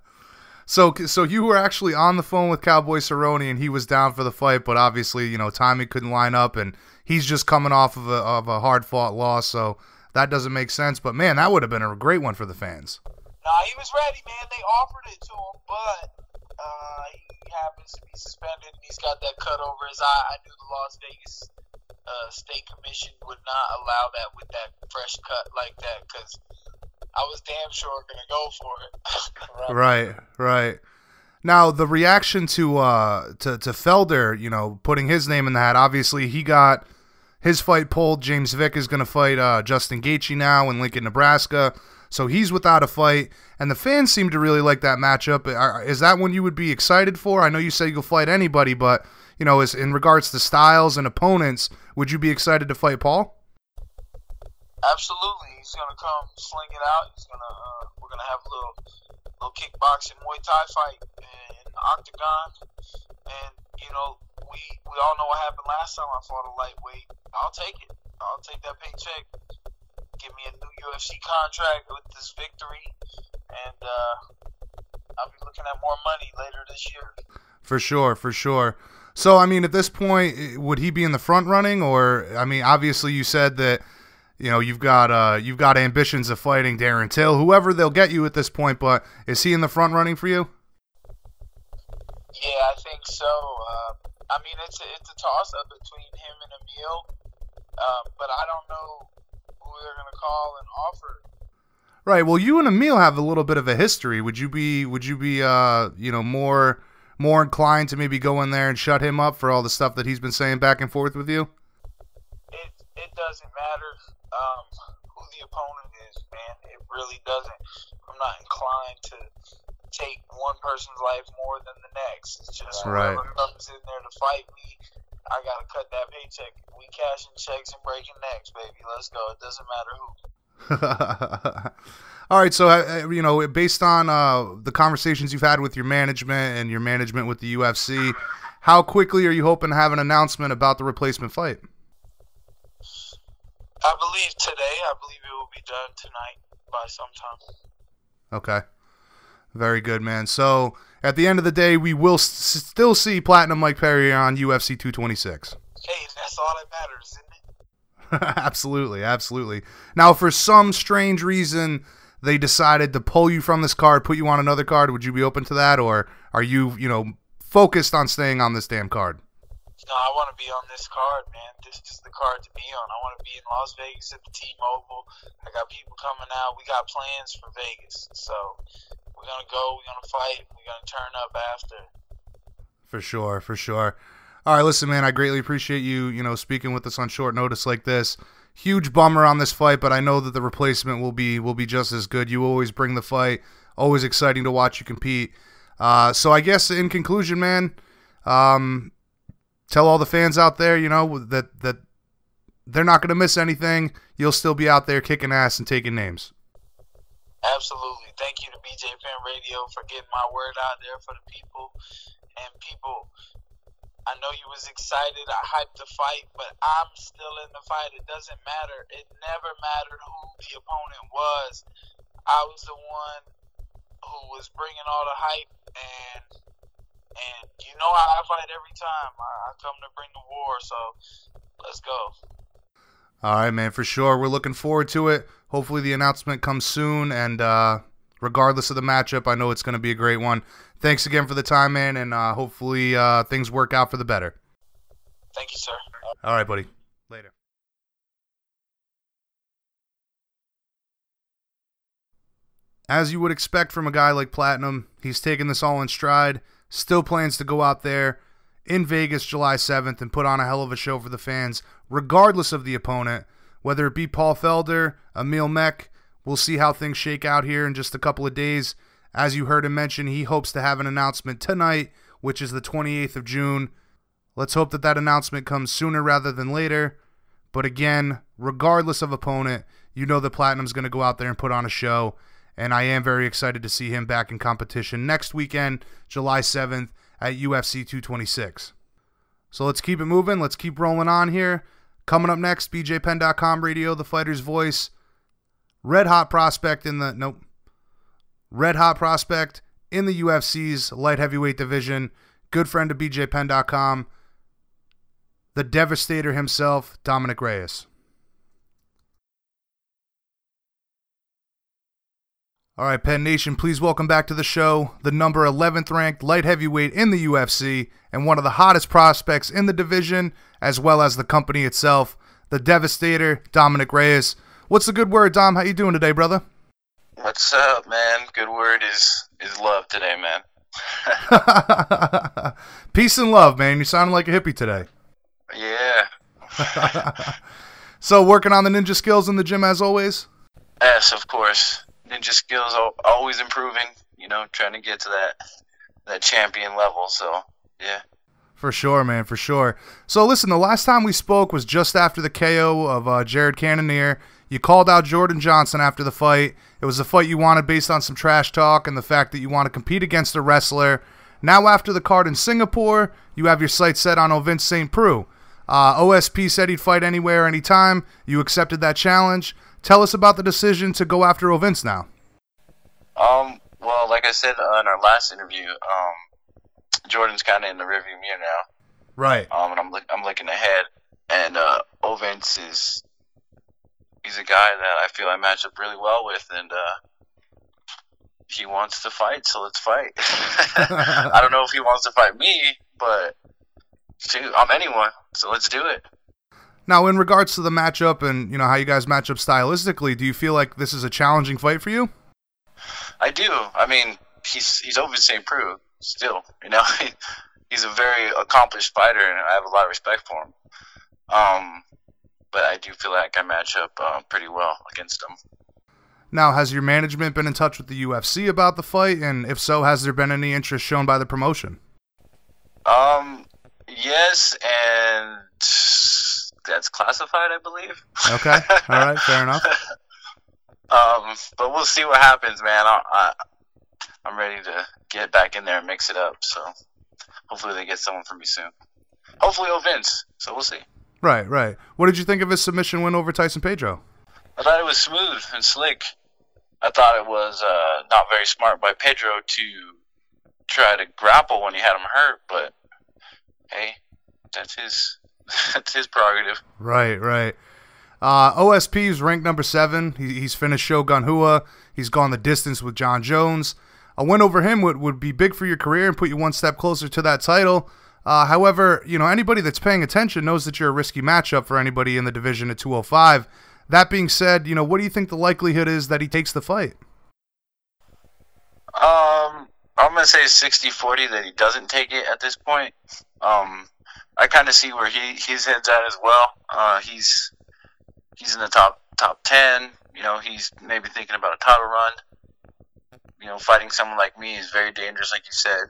so, so you were actually on the phone with Cowboy Cerrone, and he was down for the fight, but obviously, you know, timing couldn't line up, and he's just coming off of a of a hard fought loss, so that doesn't make sense. But man, that would have been a great one for the fans. Nah, he was ready, man. They offered it to him, but uh, he happens to be suspended, and he's got that cut over his eye. I knew the Las Vegas uh, State Commission would not allow that with that fresh cut like that because I was damn sure gonna go for it. right, right. Now the reaction to uh to to Felder, you know, putting his name in the hat. Obviously, he got his fight pulled. James Vick is going to fight uh, Justin Gaethje now in Lincoln, Nebraska. So he's without a fight, and the fans seem to really like that matchup. Is that one you would be excited for? I know you say you'll fight anybody, but you know, in regards to styles and opponents, would you be excited to fight Paul? Absolutely, he's gonna come sling it out. He's gonna uh, we're gonna have a little little kickboxing Muay Thai fight in octagon, and you know we we all know what happened last time I fought a lightweight. I'll take it. I'll take that paycheck give me a new UFC contract with this victory, and uh, I'll be looking at more money later this year. For sure, for sure. So, I mean, at this point, would he be in the front running, or I mean, obviously, you said that you know you've got uh, you've got ambitions of fighting Darren Till, whoever they'll get you at this point. But is he in the front running for you? Yeah, I think so. Uh, I mean, it's a, it's a toss up between him and Emil, uh, but I don't know who they're going to call and offer. Right. Well, you and Emil have a little bit of a history. Would you be would you be uh you know more more inclined to maybe go in there and shut him up for all the stuff that he's been saying back and forth with you? It it doesn't matter um, who the opponent is, man. It really doesn't. I'm not inclined to take one person's life more than the next. It's just right. whoever comes in there to fight me I gotta cut that paycheck. We cashing checks and breaking necks, baby. Let's go. It doesn't matter who. All right, so uh, uh, you know, based on uh, the conversations you've had with your management and your management with the UFC, how quickly are you hoping to have an announcement about the replacement fight? I believe today. I believe it will be done tonight by sometime. Okay. Very good, man. So at the end of the day, we will s- still see Platinum Mike Perry on UFC 226. Hey, that's all that matters, isn't it? absolutely, absolutely. Now, for some strange reason, they decided to pull you from this card, put you on another card. Would you be open to that, or are you, you know, focused on staying on this damn card? No, I want to be on this card, man. This is the card to be on. I want to be in Las Vegas at the T-Mobile. I got people coming out. We got plans for Vegas, so we're gonna go. We're gonna fight. We're gonna turn up after. For sure, for sure. All right, listen, man. I greatly appreciate you, you know, speaking with us on short notice like this. Huge bummer on this fight, but I know that the replacement will be will be just as good. You always bring the fight. Always exciting to watch you compete. Uh, so I guess in conclusion, man, um, tell all the fans out there, you know, that that they're not going to miss anything. You'll still be out there kicking ass and taking names. Absolutely. Thank you to BJ Penn Radio for getting my word out there for the people. And people, I know you was excited. I hyped the fight, but I'm still in the fight. It doesn't matter. It never mattered who the opponent was. I was the one who was bringing all the hype, and and you know how I fight every time. I, I come to bring the war, so let's go. All right, man, for sure. We're looking forward to it. Hopefully, the announcement comes soon, and uh, regardless of the matchup. I know it's going to be a great one. Thanks again for the time, man, and uh, hopefully uh, things work out for the better. Thank you, sir. All right, buddy. Later. As you would expect from a guy like Platinum, he's taken this all in stride, still plans to go out there in Vegas July 7th and put on a hell of a show for the fans, regardless of the opponent, whether it be Paul Felder, Emil Meek. We'll see how things shake out here in just a couple of days. As you heard him mention, he hopes to have an announcement tonight, which is the 28th of June. Let's hope that that announcement comes sooner rather than later. But again, regardless of opponent, you know that Platinum's going to go out there and put on a show. And I am very excited to see him back in competition next weekend, July 7th at UFC 226. So let's keep it moving. Let's keep rolling on here. Coming up next, BJPenn.com radio, the fighter's voice. Red hot prospect in the nope. Red hot prospect in the UFC's light heavyweight division. Good friend of BJPenn.com. The devastator himself, Dominick Reyes. All right, Penn Nation, please welcome back to the show the number 11th ranked light heavyweight in the UFC and one of the hottest prospects in the division, as well as the company itself, the Devastator, Dominick Reyes. What's the good word, Dom? How you doing today, brother? What's up, man? Good word is is love today, man. Peace and love, man. You sounding like a hippie today. Yeah. so, working on the ninja skills in the gym as always? yes, of course. Ninja skills al- always improving. You know, trying to get to that that champion level. So yeah. For sure, man, for sure. So, listen, the last time we spoke was just after the KO of uh, Jared Cannonier. You called out Jordan Johnson after the fight. It was a fight you wanted based on some trash talk and the fact that you want to compete against a wrestler. Now, after the card in Singapore, you have your sights set on Ovince St. Preux. Uh, OSP said he'd fight anywhere, anytime. You accepted that challenge. Tell us about the decision to go after Ovince now. Um. Well, like I said uh, in our last interview, um, Jordan's kind of in the rearview mirror now. Right. Um, and I'm look, I'm looking ahead, and uh, Ovince is he's a guy that I feel I match up really well with, and uh, he wants to fight, so let's fight. I don't know if he wants to fight me, but shoot, I'm anyone, so let's do it. Now, in regards to the matchup and you know how you guys match up stylistically, do you feel like this is a challenging fight for you? I do. I mean, he's he's St. Preux still. You know, he's a very accomplished fighter, and I have a lot of respect for him. Um, but I do feel like I match up uh, pretty well against him. Now, has your management been in touch with the UFC about the fight, and if so, has there been any interest shown by the promotion? Um, yes, and that's classified, I believe. Okay, all right, fair enough. um, but we'll see what happens, man. I, I, I'm ready to get back in there and mix it up. So hopefully they get someone for me soon. Hopefully, oh Vince. So we'll see. Right, right. What did you think of his submission win over Tyson Pedro? I thought it was smooth and slick. I thought it was uh, not very smart by Pedro to try to grapple when he had him hurt, but hey, that's his that's his prerogative. Right, right. Uh, OSP is ranked number seven. He, he's finished Shogun Rua. He's gone the distance with Jon Jones. A win over him would, would be big for your career and put you one step closer to that title. Uh, however, you know anybody that's paying attention knows that you're a risky matchup for anybody in the division at 205. That being said, you know what do you think the likelihood is that he takes the fight? Um, I'm gonna say 60-40 that he doesn't take it at this point. Um, I kind of see where he his head's at as well. Uh, he's he's in the top top ten. You know, he's maybe thinking about a title run. You know, fighting someone like me is very dangerous, like you said.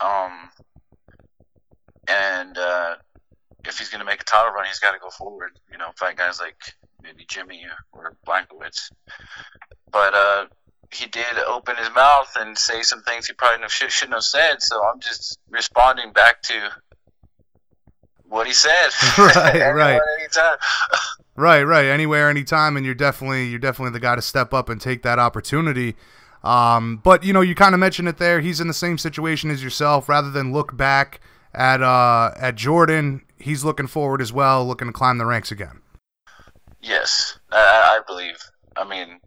Um, and uh, if he's gonna make a title run, he's got to go forward. You know, fight guys like maybe Jimmy or Blachowicz. But uh, he did open his mouth and say some things he probably should, shouldn't have said. So I'm just responding back to what he said. Right, right. anytime. Right, right. Anywhere, anytime, and you're definitely you're definitely the guy to step up and take that opportunity. Um, but you know, you kind of mentioned it there. He's in the same situation as yourself. Rather than look back at uh, at Jordan, he's looking forward as well, looking to climb the ranks again. Yes, I, I believe. I mean,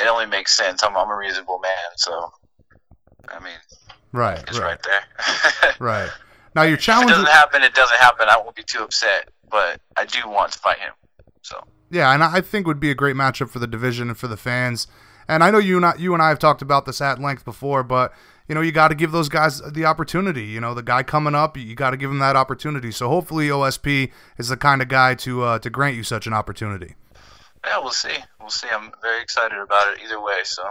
it only makes sense. I'm I'm a reasonable man, so I mean, Right, it's right, right, there. right. Now your if it doesn't happen, it doesn't happen. I won't be too upset, but I do want to fight him. So Yeah, and I think would be a great matchup for the division and for the fans. And I know you and I, you and I have talked about this at length before, but you know you got to give those guys the opportunity. You know, the guy coming up, you got to give him that opportunity. So hopefully OSP is the kind of guy to uh, to grant you such an opportunity. yeah, we'll see. We'll see. I'm very excited about it either way. So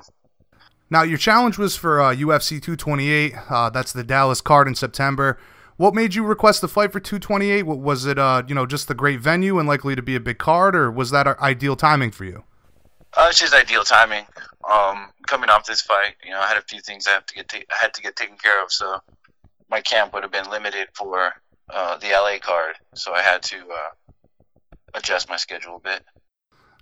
Now your challenge was for uh, UFC 228. Uh, that's the Dallas card in September. What made you request the fight for 228? Was it? Uh, you know, just the great venue and likely to be a big card, or was that ideal timing for you? uh, it's just ideal timing. Um, coming off this fight, you know, I had a few things I have to get ta- I had to get taken care of. So my camp would have been limited for uh, the LA card, so I had to uh, adjust my schedule a bit.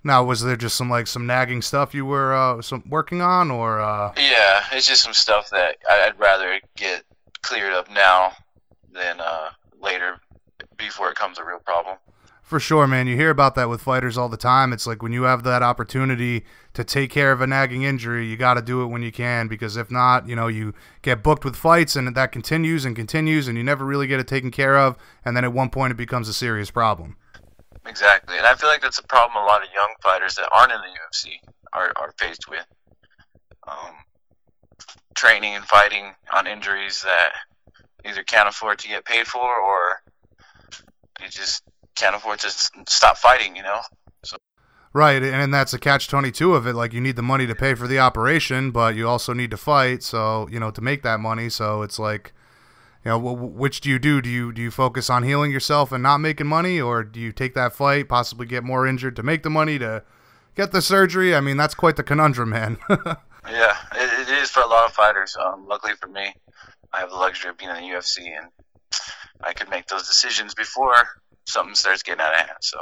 Now, was there just some like some nagging stuff you were uh, some working on, or uh, Yeah, it's just some stuff that I'd rather get cleared up now than uh, later before it becomes a real problem. for sure, man? You hear about that with fighters all the time. It's like when you have that opportunity to take care of a nagging injury, you got to do it when you can, because if not, you know, you get booked with fights, and that continues and continues, and you never really get it taken care of, and then at one point it becomes a serious problem. Exactly, and I feel like that's a problem a lot of young fighters that aren't in the UFC are, are faced with. Um, training and fighting on injuries that either can't afford to get paid for or you just can't afford to stop fighting, you know? Right, and that's a catch twenty two of it. Like you need the money to pay for the operation, but you also need to fight. So you know to make that money. So it's like, you know, which do you do? Do you do you focus on healing yourself and not making money, or do you take that fight, possibly get more injured to make the money to get the surgery? I mean, that's quite the conundrum, man. Yeah, it, it is for a lot of fighters. Um, luckily for me, I have the luxury of being in the UFC, and I could make those decisions before something starts getting out of hand. So,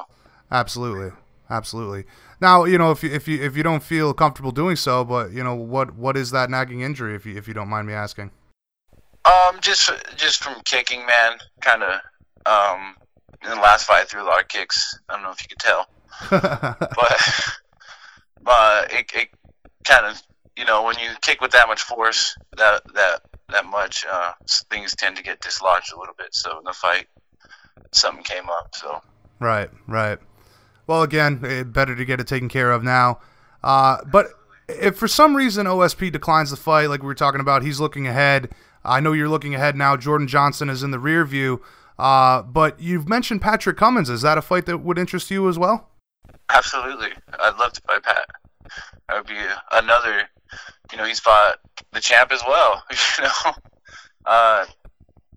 absolutely, absolutely. Now you know if you if you if you don't feel comfortable doing so, but you know what what is that nagging injury? If you if you don't mind me asking. um, just just from kicking, man, kind of. Um, in the last fight, I threw a lot of kicks. I don't know if you could tell, but but it, it kind of you know when you kick with that much force, that that that much, uh, things tend to get dislodged a little bit. So in the fight, something came up. So. Right, right. Well, again, eh, better to get it taken care of now. Uh, but if for some reason OSP declines the fight, like we were talking about, he's looking ahead. I know you're looking ahead now. Jordan Johnson is in the rear view. Uh, but you've mentioned Patrick Cummins. Is that a fight that would interest you as well? Absolutely, I'd love to fight Pat. That would be another. You know, he's fought the champ as well. You know, uh,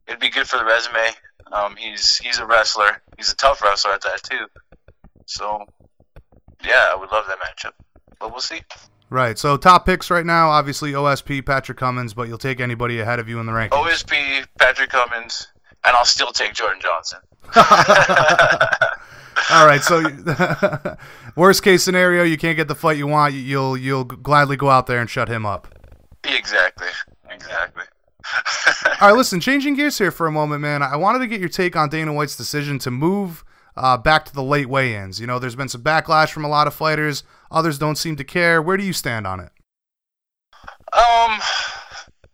it'd be good for the resume. Um, he's he's a wrestler. He's a tough wrestler at that too. So, yeah, I would love that matchup. But we'll see. Right. So top picks right now, obviously OSP, Patrick Cummins, but you'll take anybody ahead of you in the rankings. OSP, Patrick Cummins, and I'll still take Jordan Johnson. All right. So worst case scenario, you can't get the fight you want. You'll you'll gladly go out there and shut him up. Exactly. Exactly. All right, listen, changing gears here for a moment, man. I wanted to get your take on Dana White's decision to move uh, back to the late weigh-ins. You know, there's been some backlash from a lot of fighters. Others don't seem to care. Where do you stand on it? Um,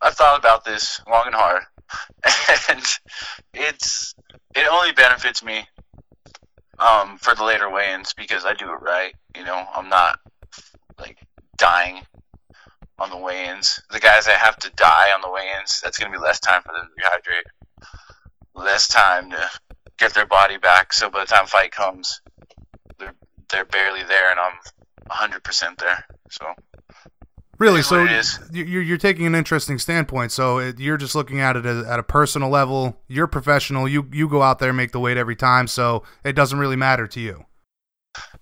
I've thought about this long and hard, and it's it only benefits me um for the later weigh-ins because I do it right. You know, I'm not like dying on the weigh-ins. The guys that have to die on the weigh-ins, that's gonna be less time for them to rehydrate, less time to get their body back. So by the time fight comes, they're they're barely there, and I'm 100% there. So. Really? So it is. you- you're you're taking an interesting standpoint. So it, you're just looking at it as, at a personal level. You're professional. You you go out there and make the weight every time. So it doesn't really matter to you.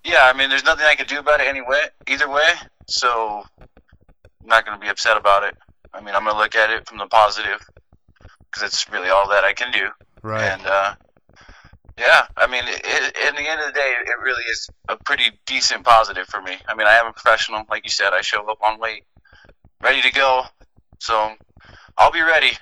Yeah, I mean, there's nothing I can do about it anyway, either way. So not going to be upset about it. I mean, I'm going to look at it from the positive because it's really all that I can do. Right. And uh, yeah, I mean, it, it, in the end of the day, it really is a pretty decent positive for me. I mean, I am a professional, like you said. I show up on weight, ready to go. So I'll be ready.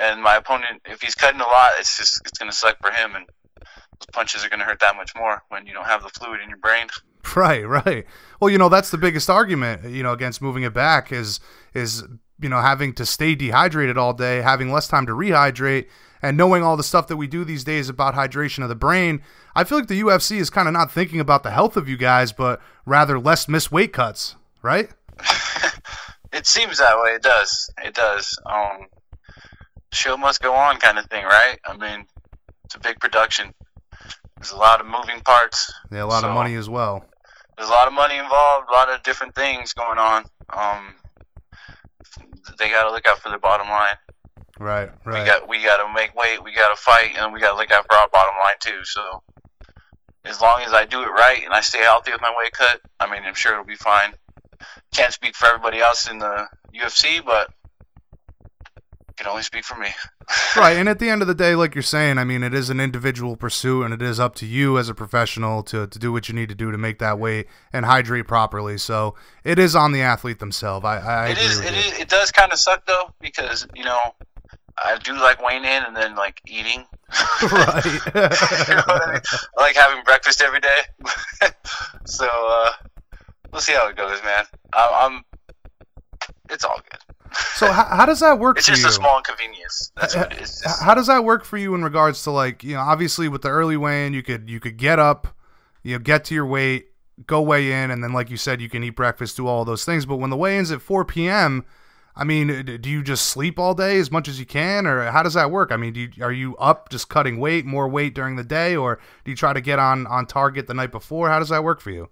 And my opponent, if he's cutting a lot, it's just it's going to suck for him, and those punches are going to hurt that much more when you don't have the fluid in your brain. Right, right. Well, you know, that's the biggest argument, you know, against moving it back is is you know having to stay dehydrated all day, having less time to rehydrate, and knowing all the stuff that we do these days about hydration of the brain. I feel like the UFC is kind of not thinking about the health of you guys, but rather less miss weight cuts, right? it seems that way. It does. It does. Um, show must go on, kind of thing, right? I mean, it's a big production. There's a lot of moving parts. Yeah, a lot So- of money as well. There's a lot of money involved. A lot of different things going on. Um, they got to look out for their bottom line. Right, right. We got we got to make weight. We got to fight, and we got to look out for our bottom line too. So, as long as I do it right and I stay healthy with my weight cut, I mean, I'm sure it'll be fine. Can't speak for everybody else in the UFC, but can only speak for me. right, and at the end of the day, like you're saying, I mean, it is an individual pursuit, and it is up to you as a professional to, to do what you need to do to make that weight and hydrate properly. So it is on the athlete themselves. I, I It is. It is. It does kind of suck though because you know I do like weighing in and then like eating. right. you know I mean? I like having breakfast every day. so uh, we'll see how it goes, man. I, I'm. It's all good. So how, how does that work It's just you? a small inconvenience. That's what it is. Just- How does that work for you in regards to like you know obviously with the early weigh-in you could you could get up, you know get to your weight, go weigh in, and then like you said you can eat breakfast, do all those things. But when the weigh-in's at 4 p.m., I mean, do you just sleep all day as much as you can, or how does that work? I mean, do you, are you up just cutting weight, more weight during the day, or do you try to get on on target the night before? How does that work for you?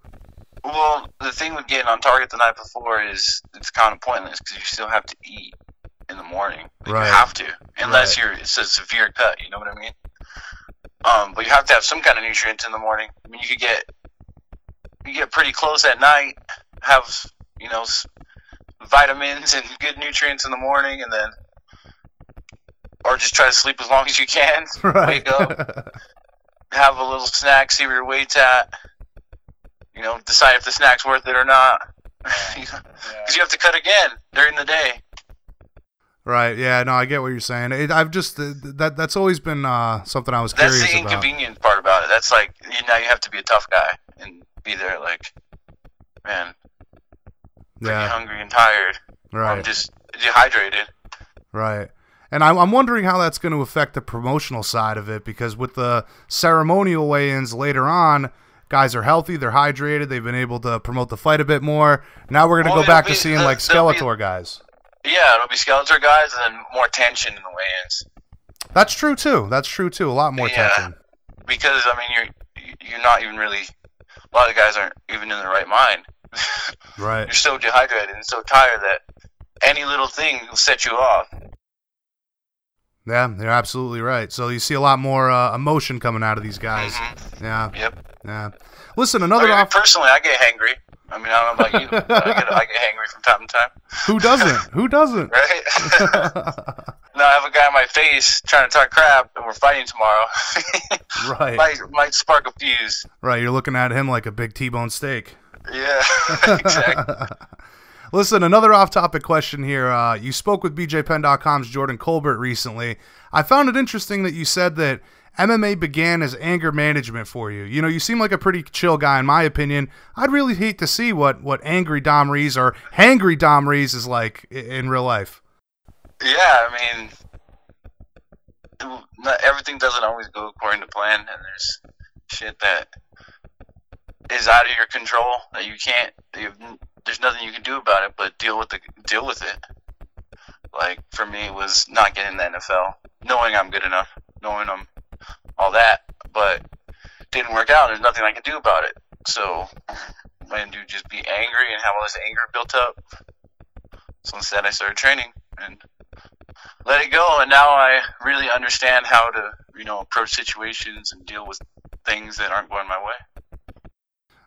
Well, the thing with getting on target the night before is it's kind of pointless because you still have to eat in the morning. Like, Right. You have to, unless Right. you're it's a severe cut. You know what I mean? Um, but you have to have some kind of nutrients in the morning. I mean, you could get you get pretty close at night, have you know vitamins and good nutrients in the morning, and then or just try to sleep as long as you can. right. Wake up, have a little snack, see where your weight's at. You know, decide if the snack's worth it or not. Because you have to cut again during the day. Right. Yeah. No, I get what you're saying. It, I've just uh, that that's always been uh, something I was That's curious the about. inconvenient part about it. That's like you now you have to be a tough guy and be there like, man, pretty Yeah. hungry and tired. Right. I'm just dehydrated. Right. And I'm, I'm wondering how that's going to affect the promotional side of it because with the ceremonial weigh ins later on, guys are healthy, they're hydrated, they've been able to promote the fight a bit more. Now we're going to Well, go back it'll to seeing like there'll be- Skeletor guys. Yeah, it'll be Skeletor guys and then more tension in the weigh-ins That's true too. That's true too. A lot more Yeah. tension. because I mean you're you're not even really. A lot of guys aren't even in the right mind. Right. You're so dehydrated and so tired that any little thing will set you off. Yeah, you're absolutely right. So you see a lot more uh, emotion coming out of these guys. Mhm. Yeah. Yep. Yeah. Listen, I another mean, off. personally, I get hangry. I mean, I don't know about you, but I get, I get hangry from time to time, Who doesn't? Who doesn't? right? now I have a guy in my face trying to talk crap, and we're fighting tomorrow. right. might might spark a fuse. Right. You're looking at him like a big T-bone steak. Yeah, exactly. Listen, another off-topic question here. Uh, you spoke with BJPenn.com's Jordan Colbert recently. I found it interesting that you said that MMA began as anger management for you. You know, you seem like a pretty chill guy, in my opinion. I'd really hate to see what what angry Dom Reyes or hangry Dom Reyes is like i- in real life. Yeah, I mean, not everything doesn't always go according to plan, and there's shit that is out of your control that you can't. You, there's nothing you can do about it but deal with the deal with it. Like for me, it was not getting the NFL, knowing I'm good enough, knowing I'm all that, but didn't work out. There's nothing I can do about it. So had to just be angry and have all this anger built up. So instead, I started training and let it go. And now I really understand how to, you know, approach situations and deal with things that aren't going my way.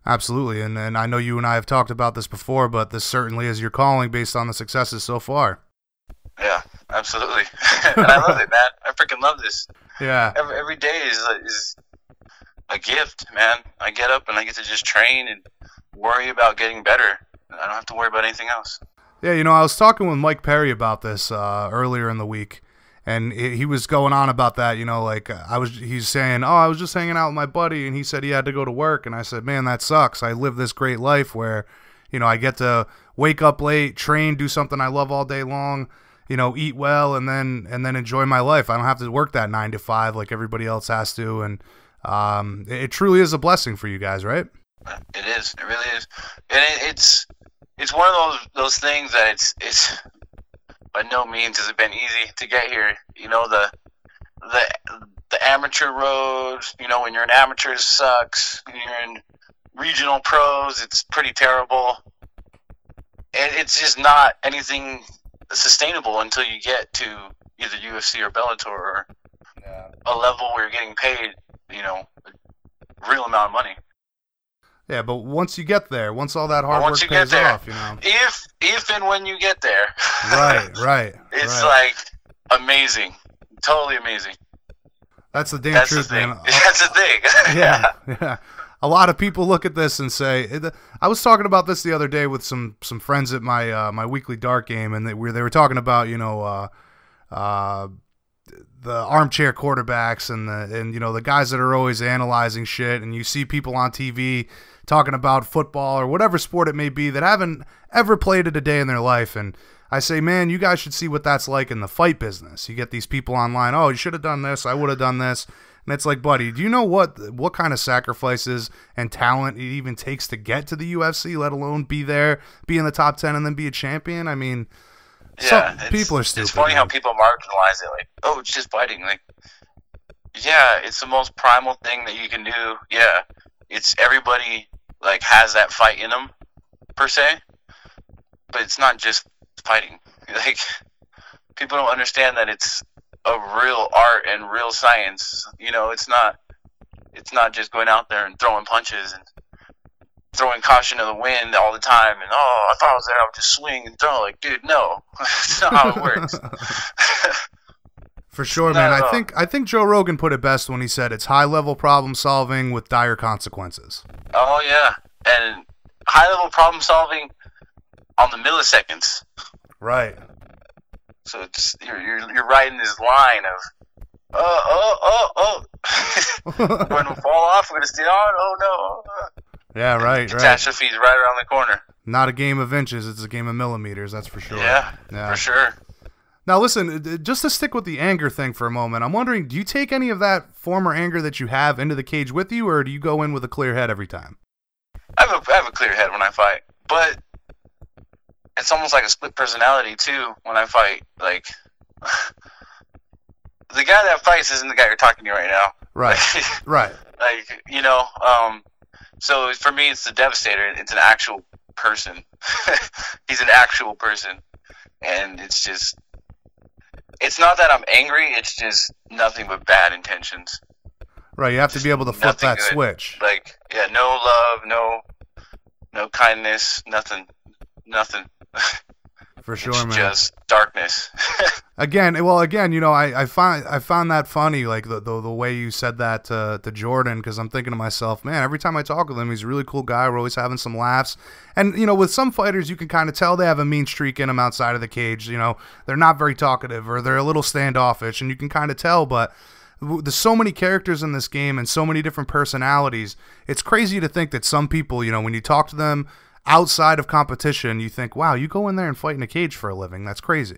Absolutely, and and I know you and I have talked about this before, but this certainly is your calling based on the successes so far. Yeah, absolutely. and I love it, man. I freaking love this. Yeah. Every every day is is a gift, man. I get up and I get to just train and worry about getting better. I don't have to worry about anything else. Yeah, you know, I was talking with Mike Perry about this uh, earlier in the week, and he was going on about that. You know, like I was, he's saying, "Oh, I was just hanging out with my buddy, and he said he had to go to work." And I said, "Man, that sucks. I live this great life where, you know, I get to wake up late, train, do something I love all day long." You know, eat well and then and then enjoy my life. I don't have to work that nine to five like everybody else has to, and um, it, it truly is a blessing for you guys, right? It is. It really is, and it, it's it's one of those those things that it's it's by no means has it been easy to get here. You know the the the amateur road. You know when you're an amateur it sucks. When you're in regional pros, it's pretty terrible. And it's just not anything sustainable until you get to either UFC or Bellator or a level where you're getting paid. You know, a real amount of money. Yeah, but once you get there, once all that hard once work pays there, off, you know. If if and when you get there, Right, right. it's right. like amazing, totally amazing. That's the damn That's the truth, thing. man. That's the thing. yeah, yeah. A lot of people look at this and say, I was talking about this the other day with some some friends at my uh, my weekly dart game, and they were they were talking about you know uh, uh, the armchair quarterbacks and the and you know the guys that are always analyzing shit, and you see people on TV talking about football or whatever sport it may be that haven't ever played it a day in their life, and I say, man, you guys should see what that's like in the fight business. You get these people online, oh, you should have done this, I would have done this. And it's like, buddy, do you know what what kind of sacrifices and talent it even takes to get to the UFC, let alone be there, be in the top ten, and then be a champion? I mean, Yeah, it's- people are stupid. It's funny how man. people marginalize it, like, oh, it's just fighting. Like, yeah, it's the most primal thing that you can do. Yeah, it's everybody like has that fight in them, per se. But it's not just fighting. Like, people don't understand that it's a real art and real science. You know, it's not. It's not just going out there and throwing punches and throwing caution to the wind all the time. And oh, I thought I was there. I would just swing and throw. Like, dude, no, that's not how it works. For sure, man. I think I think Joe Rogan put it best when he said it's high level problem solving with dire consequences. Oh yeah, and high level problem solving on the milliseconds. Right. So it's you're you're, you're riding this line of oh oh oh oh. we're gonna fall off. We're gonna stay on. Oh no. yeah, right, right. Catastrophe's right around the corner. Not a game of inches, it's a game of millimeters, that's for sure. Yeah, Yeah. for sure. Now, listen, uh, just to stick with the anger thing for a moment, I'm wondering do you take any of that former anger that you have into the cage with you, or do you go in with a clear head every time? I have a I have a clear head when I fight, but it's almost like a split personality too when I fight. Like the guy that fights isn't the guy you're talking to right now. Right, right. like you know um so for me it's the devastator it's an actual person he's an actual person and it's just it's not that i'm angry it's just nothing but bad intentions Right, you have to be able to flip that good. switch. like yeah no love no no kindness nothing nothing For sure, it's man. just darkness Again, well, again, you know, I, I find I found that funny, like the the, the way you said that to, to Jordan, because I'm thinking to myself, man, every time I talk with him, he's a really cool guy. We're always having some laughs, and you know, with some fighters, you can kind of tell they have a mean streak in them outside of the cage. You know, they're not very talkative or they're a little standoffish, and you can kind of tell, but. There's so many characters in this game and so many different personalities. It's crazy to think that some people, you know, when you talk to them outside of competition, you think, wow, you go in there and fight in a cage for a living. That's crazy.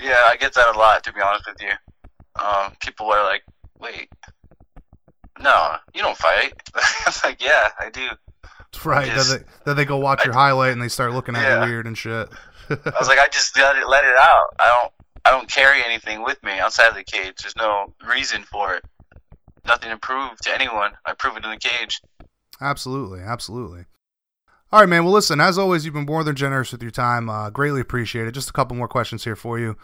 yeah i get that a lot to be honest with you um people are like wait no you don't fight i'm like yeah i do Right. Just- then, they, then they go watch your highlight and they start looking at Yeah. you weird and shit. I was like, I just let it let it out. I don't I don't carry anything with me outside of the cage. There's no reason for it. Nothing to prove to anyone. I prove it in the cage. absolutely. Absolutely. All right, man. Well, listen, as always, you've been more than generous with your time. Uh, greatly appreciate it. Just a couple more questions here for you.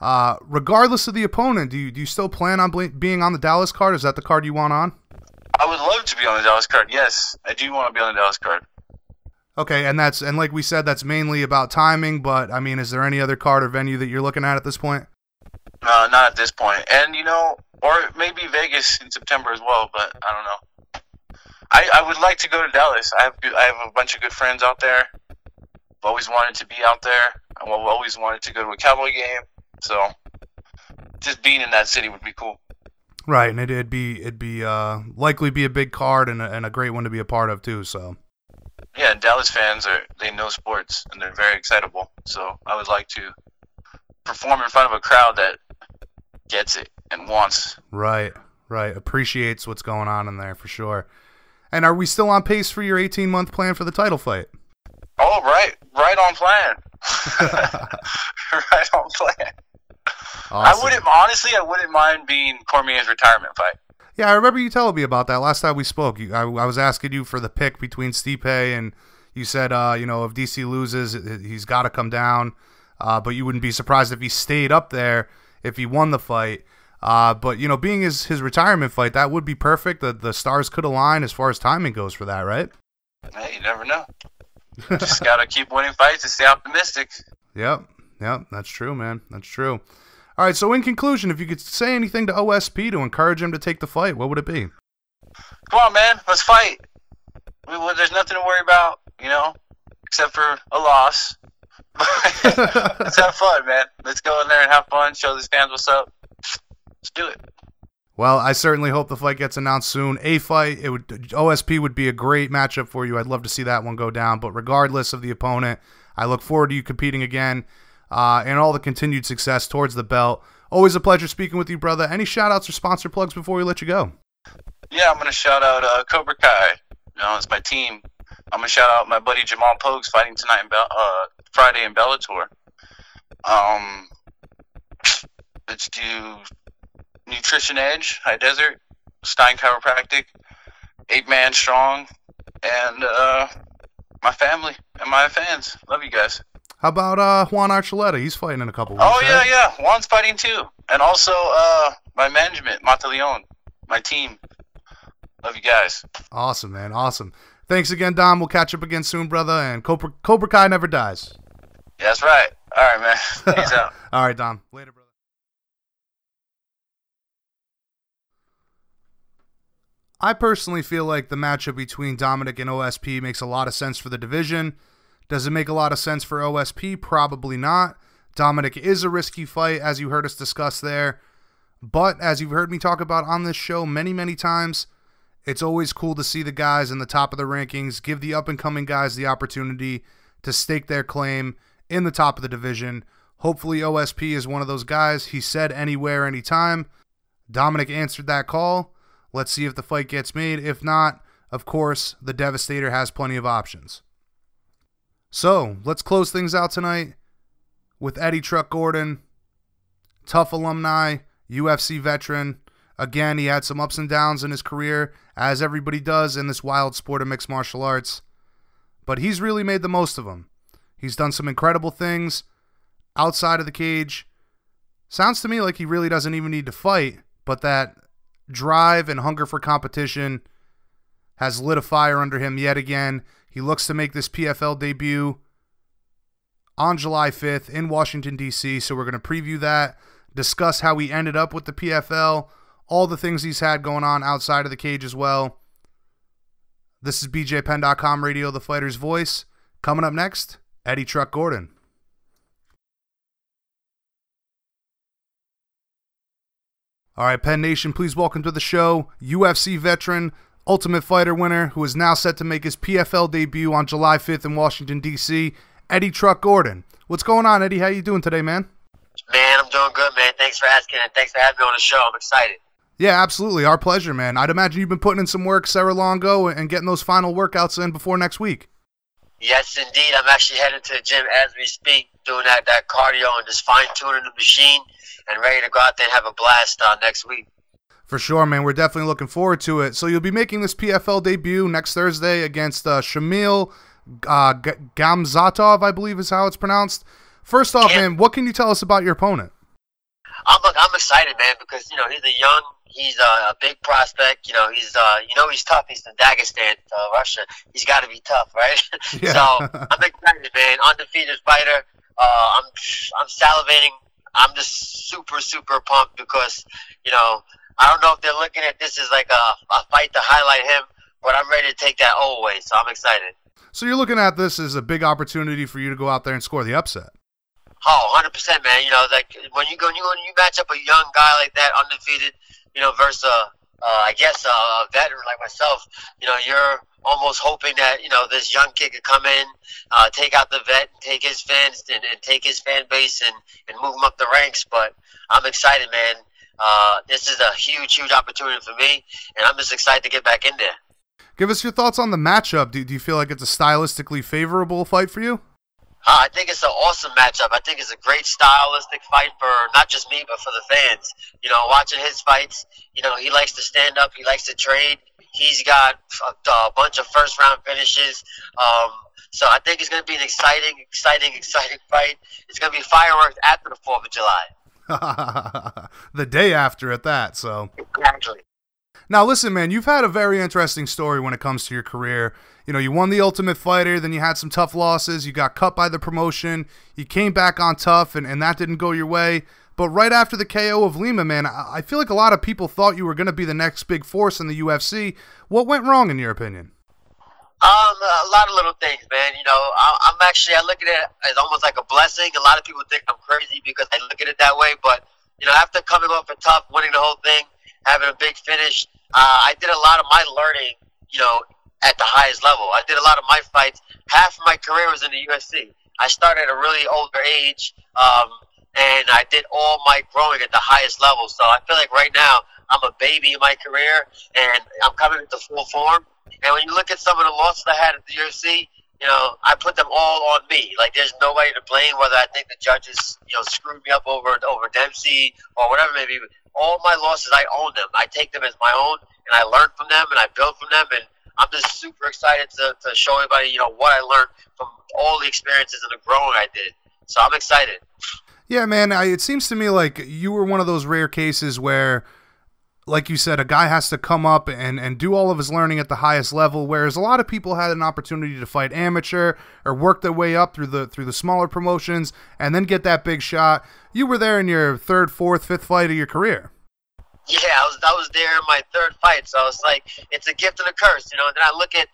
Uh, regardless of the opponent, do you, do you still plan on being on the Dallas card? Is that the card you want on? I would love to be on the Dallas card. Yes, I do want to be on the Dallas card. Okay, and that's and like we said, that's mainly about timing. But I mean, is there any other card or venue that you're looking at at this point? No, not at this point. And you know, or maybe Vegas in September as well. But I don't know. I, I would like to go to Dallas. I have good- I have a bunch of good friends out there. I've always wanted to be out there. I've always wanted to go to a Cowboy game. So just being in that city would be cool. Right, and it, it'd be it'd be uh, likely be a big card and a, and a great one to be a part of too. So Yeah, Dallas fans are they know sports and they're very excitable. So I would like to perform in front of a crowd that gets it and wants. right, right, appreciates what's going on in there for sure. And are we still on pace for your 18 month plan for the title fight? Oh, right, right on plan. right on plan. I wouldn't honestly. I wouldn't mind being Cormier's retirement fight. Yeah, I remember you telling me about that last time we spoke. You, I, I was asking you for the pick between Stipe and you said, uh, you know, if DC loses, he's got to come down. Uh, but you wouldn't be surprised if he stayed up there if he won the fight. Uh, but you know, being his his retirement fight, that would be perfect. The the stars could align as far as timing goes for that, right? Hey, you never know. Just gotta keep winning fights and stay optimistic. Yep, yep, that's true, man. That's true. All right, so in conclusion, if you could say anything to OSP to encourage him to take the fight, what would it be? Come on, man, let's fight. We, well, there's nothing to worry about, you know, except for a loss. let's have fun, man. Let's go in there and have fun. Show these fans what's up. Let's do it. Well, I certainly hope the fight gets announced soon. A fight, it would OSP would be a great matchup for you. I'd love to see that one go down. But regardless of the opponent, I look forward to you competing again uh, and all the continued success towards the belt. Always a pleasure speaking with you, brother. Any shout outs or sponsor plugs before we let you go? Yeah, I'm gonna shout out uh, Cobra Kai. You know, it's my team. I'm gonna shout out my buddy Jamal Pogues fighting tonight in Bel- uh, Friday in Bellator. Um, let's do Nutrition Edge, High Desert, Stein Chiropractic, Eight Man Strong, and uh, my family and my fans. Love you guys. How about uh, Juan Archuleta? He's fighting in a couple weeks. Oh yeah, right? yeah. Juan's fighting too, and also uh, my management, Mataleon, my team. Love you guys. Awesome, man. Awesome. Thanks again, Dom. We'll catch up again soon, brother. And Cobra, Cobra Kai never dies. Yeah, that's right. All right, man. Peace out. All right, Dom. Later, brother. I personally feel like the matchup between Dominick and OSP makes a lot of sense for the division. Does it make a lot of sense for OSP? Probably not. Dominick is a risky fight, as you heard us discuss there. But as you've heard me talk about on this show many, many times, it's always cool to see the guys in the top of the rankings give the up and coming guys the opportunity to stake their claim in the top of the division. Hopefully, OSP is one of those guys. He said anywhere, anytime. Dominick answered that call. Let's see if the fight gets made. If not, of course, the Devastator has plenty of options. So, let's close things out tonight with Eddie Truck Gordon, TUF alumni, UFC veteran. Again, he had some ups and downs in his career, as everybody does in this wild sport of mixed martial arts. But he's really made the most of them. He's done some incredible things outside of the cage. Sounds to me like he really doesn't even need to fight, but that drive and hunger for competition has lit a fire under him yet again. He looks to make this PFL debut on July 5th in Washington, D.C. So we're going to preview that, discuss how he ended up with the PFL, all the things he's had going on outside of the cage as well. This is BJPenn.com Radio, the fighter's voice. Coming up next, Eddie Truck Gordon. All right, Penn Nation, please welcome to the show UFC veteran, Ultimate Fighter winner, who is now set to make his PFL debut on July 5th in Washington, D.C., Eddie Truck Gordon. What's going on, Eddie? How you doing today, man? Man, I'm doing good, man. Thanks for asking, and thanks for having me on the show. I'm excited. Yeah, absolutely. Our pleasure, man. I'd imagine you've been putting in some work, Sarah Longo, and getting those final workouts in before next week. Yes, indeed. I'm actually headed to the gym as we speak, doing that, that cardio and just fine tuning the machine, and ready to go out there and have a blast uh, next week. For sure, man. We're definitely looking forward to it. So you'll be making this PFL debut next Thursday against uh, Shamil uh, G- Gamzatov, I believe is how it's pronounced. First off, Yeah. man, what can you tell us about your opponent? I'm I'm excited, man, because you know he's a young, he's a, a big prospect. You know he's uh, you know he's tough. He's from Dagestan, uh, Russia. He's got to be tough, right? Yeah. so I'm excited, man. Undefeated fighter. Uh, I'm I'm salivating. I'm just super super pumped because you know I don't know if they're looking at this as like a, a fight to highlight him, but I'm ready to take that all away. So I'm excited. So you're looking at this as a big opportunity for you to go out there and score the upset. Oh, 100 percent, man. You know, like when you go, when you when you match up a young guy like that, undefeated, you know, versus a, uh, I guess a veteran like myself, you know, you're almost hoping that you know this young kid could come in, uh, take out the vet, take his fans and, and take his fan base and, and move him up the ranks. But I'm excited, man. Uh, this is a huge, huge opportunity for me, and I'm just excited to get back in there. Give us your thoughts on the matchup. Do, do you feel like it's a stylistically favorable fight for you? Uh, I think it's an awesome matchup. I think it's a great stylistic fight for not just me, but for the fans. You know, watching his fights, you know, he likes to stand up, he likes to trade. He's got a, a bunch of first round finishes. Um, so I think it's going to be an exciting, exciting, exciting fight. It's going to be fireworks after the 4th of July. the day after at that, so. Exactly. Now, listen, man, you've had a very interesting story when it comes to your career. You know, you won the Ultimate Fighter, then you had some tough losses. You got cut by the promotion. You came back on TUF, and, and that didn't go your way. But right after the KO of Lima, man, I, feel like a lot of people thought you were going to be the next big force in the UFC. What went wrong, in your opinion? Um, a lot of little things, man. You know, I, I'm actually I look at it as almost like a blessing. A lot of people think I'm crazy because I look at it that way, but you know, after coming off a TUF, winning the whole thing, having a big finish, uh, I did a lot of my learning, you know, at the highest level. I did a lot of my fights. Half of my career was in the UFC. I started at a really older age, um, and I did all my growing at the highest level. So I feel like right now I'm a baby in my career, and I'm coming into full form. And when you look at some of the losses I had at the UFC, you know, I put them all on me. Like there's nobody to blame. Whether I think the judges, you know, screwed me up over over Dempsey or whatever maybe. All my losses, I own them. I take them as my own, and I learn from them, and I build from them, and I'm just super excited to, to show everybody, you know, what I learned from all the experiences and the growing I did. So I'm excited. Yeah, man. I, it seems to me like you were one of those rare cases where, like you said, a guy has to come up and, and do all of his learning at the highest level, whereas a lot of people had an opportunity to fight amateur or work their way up through the through the smaller promotions and then get that big shot. You were there in your third, fourth, fifth fight of your career. Yeah, I was I was there in my third fight, so it's like it's a gift and a curse, you know. And then I look at,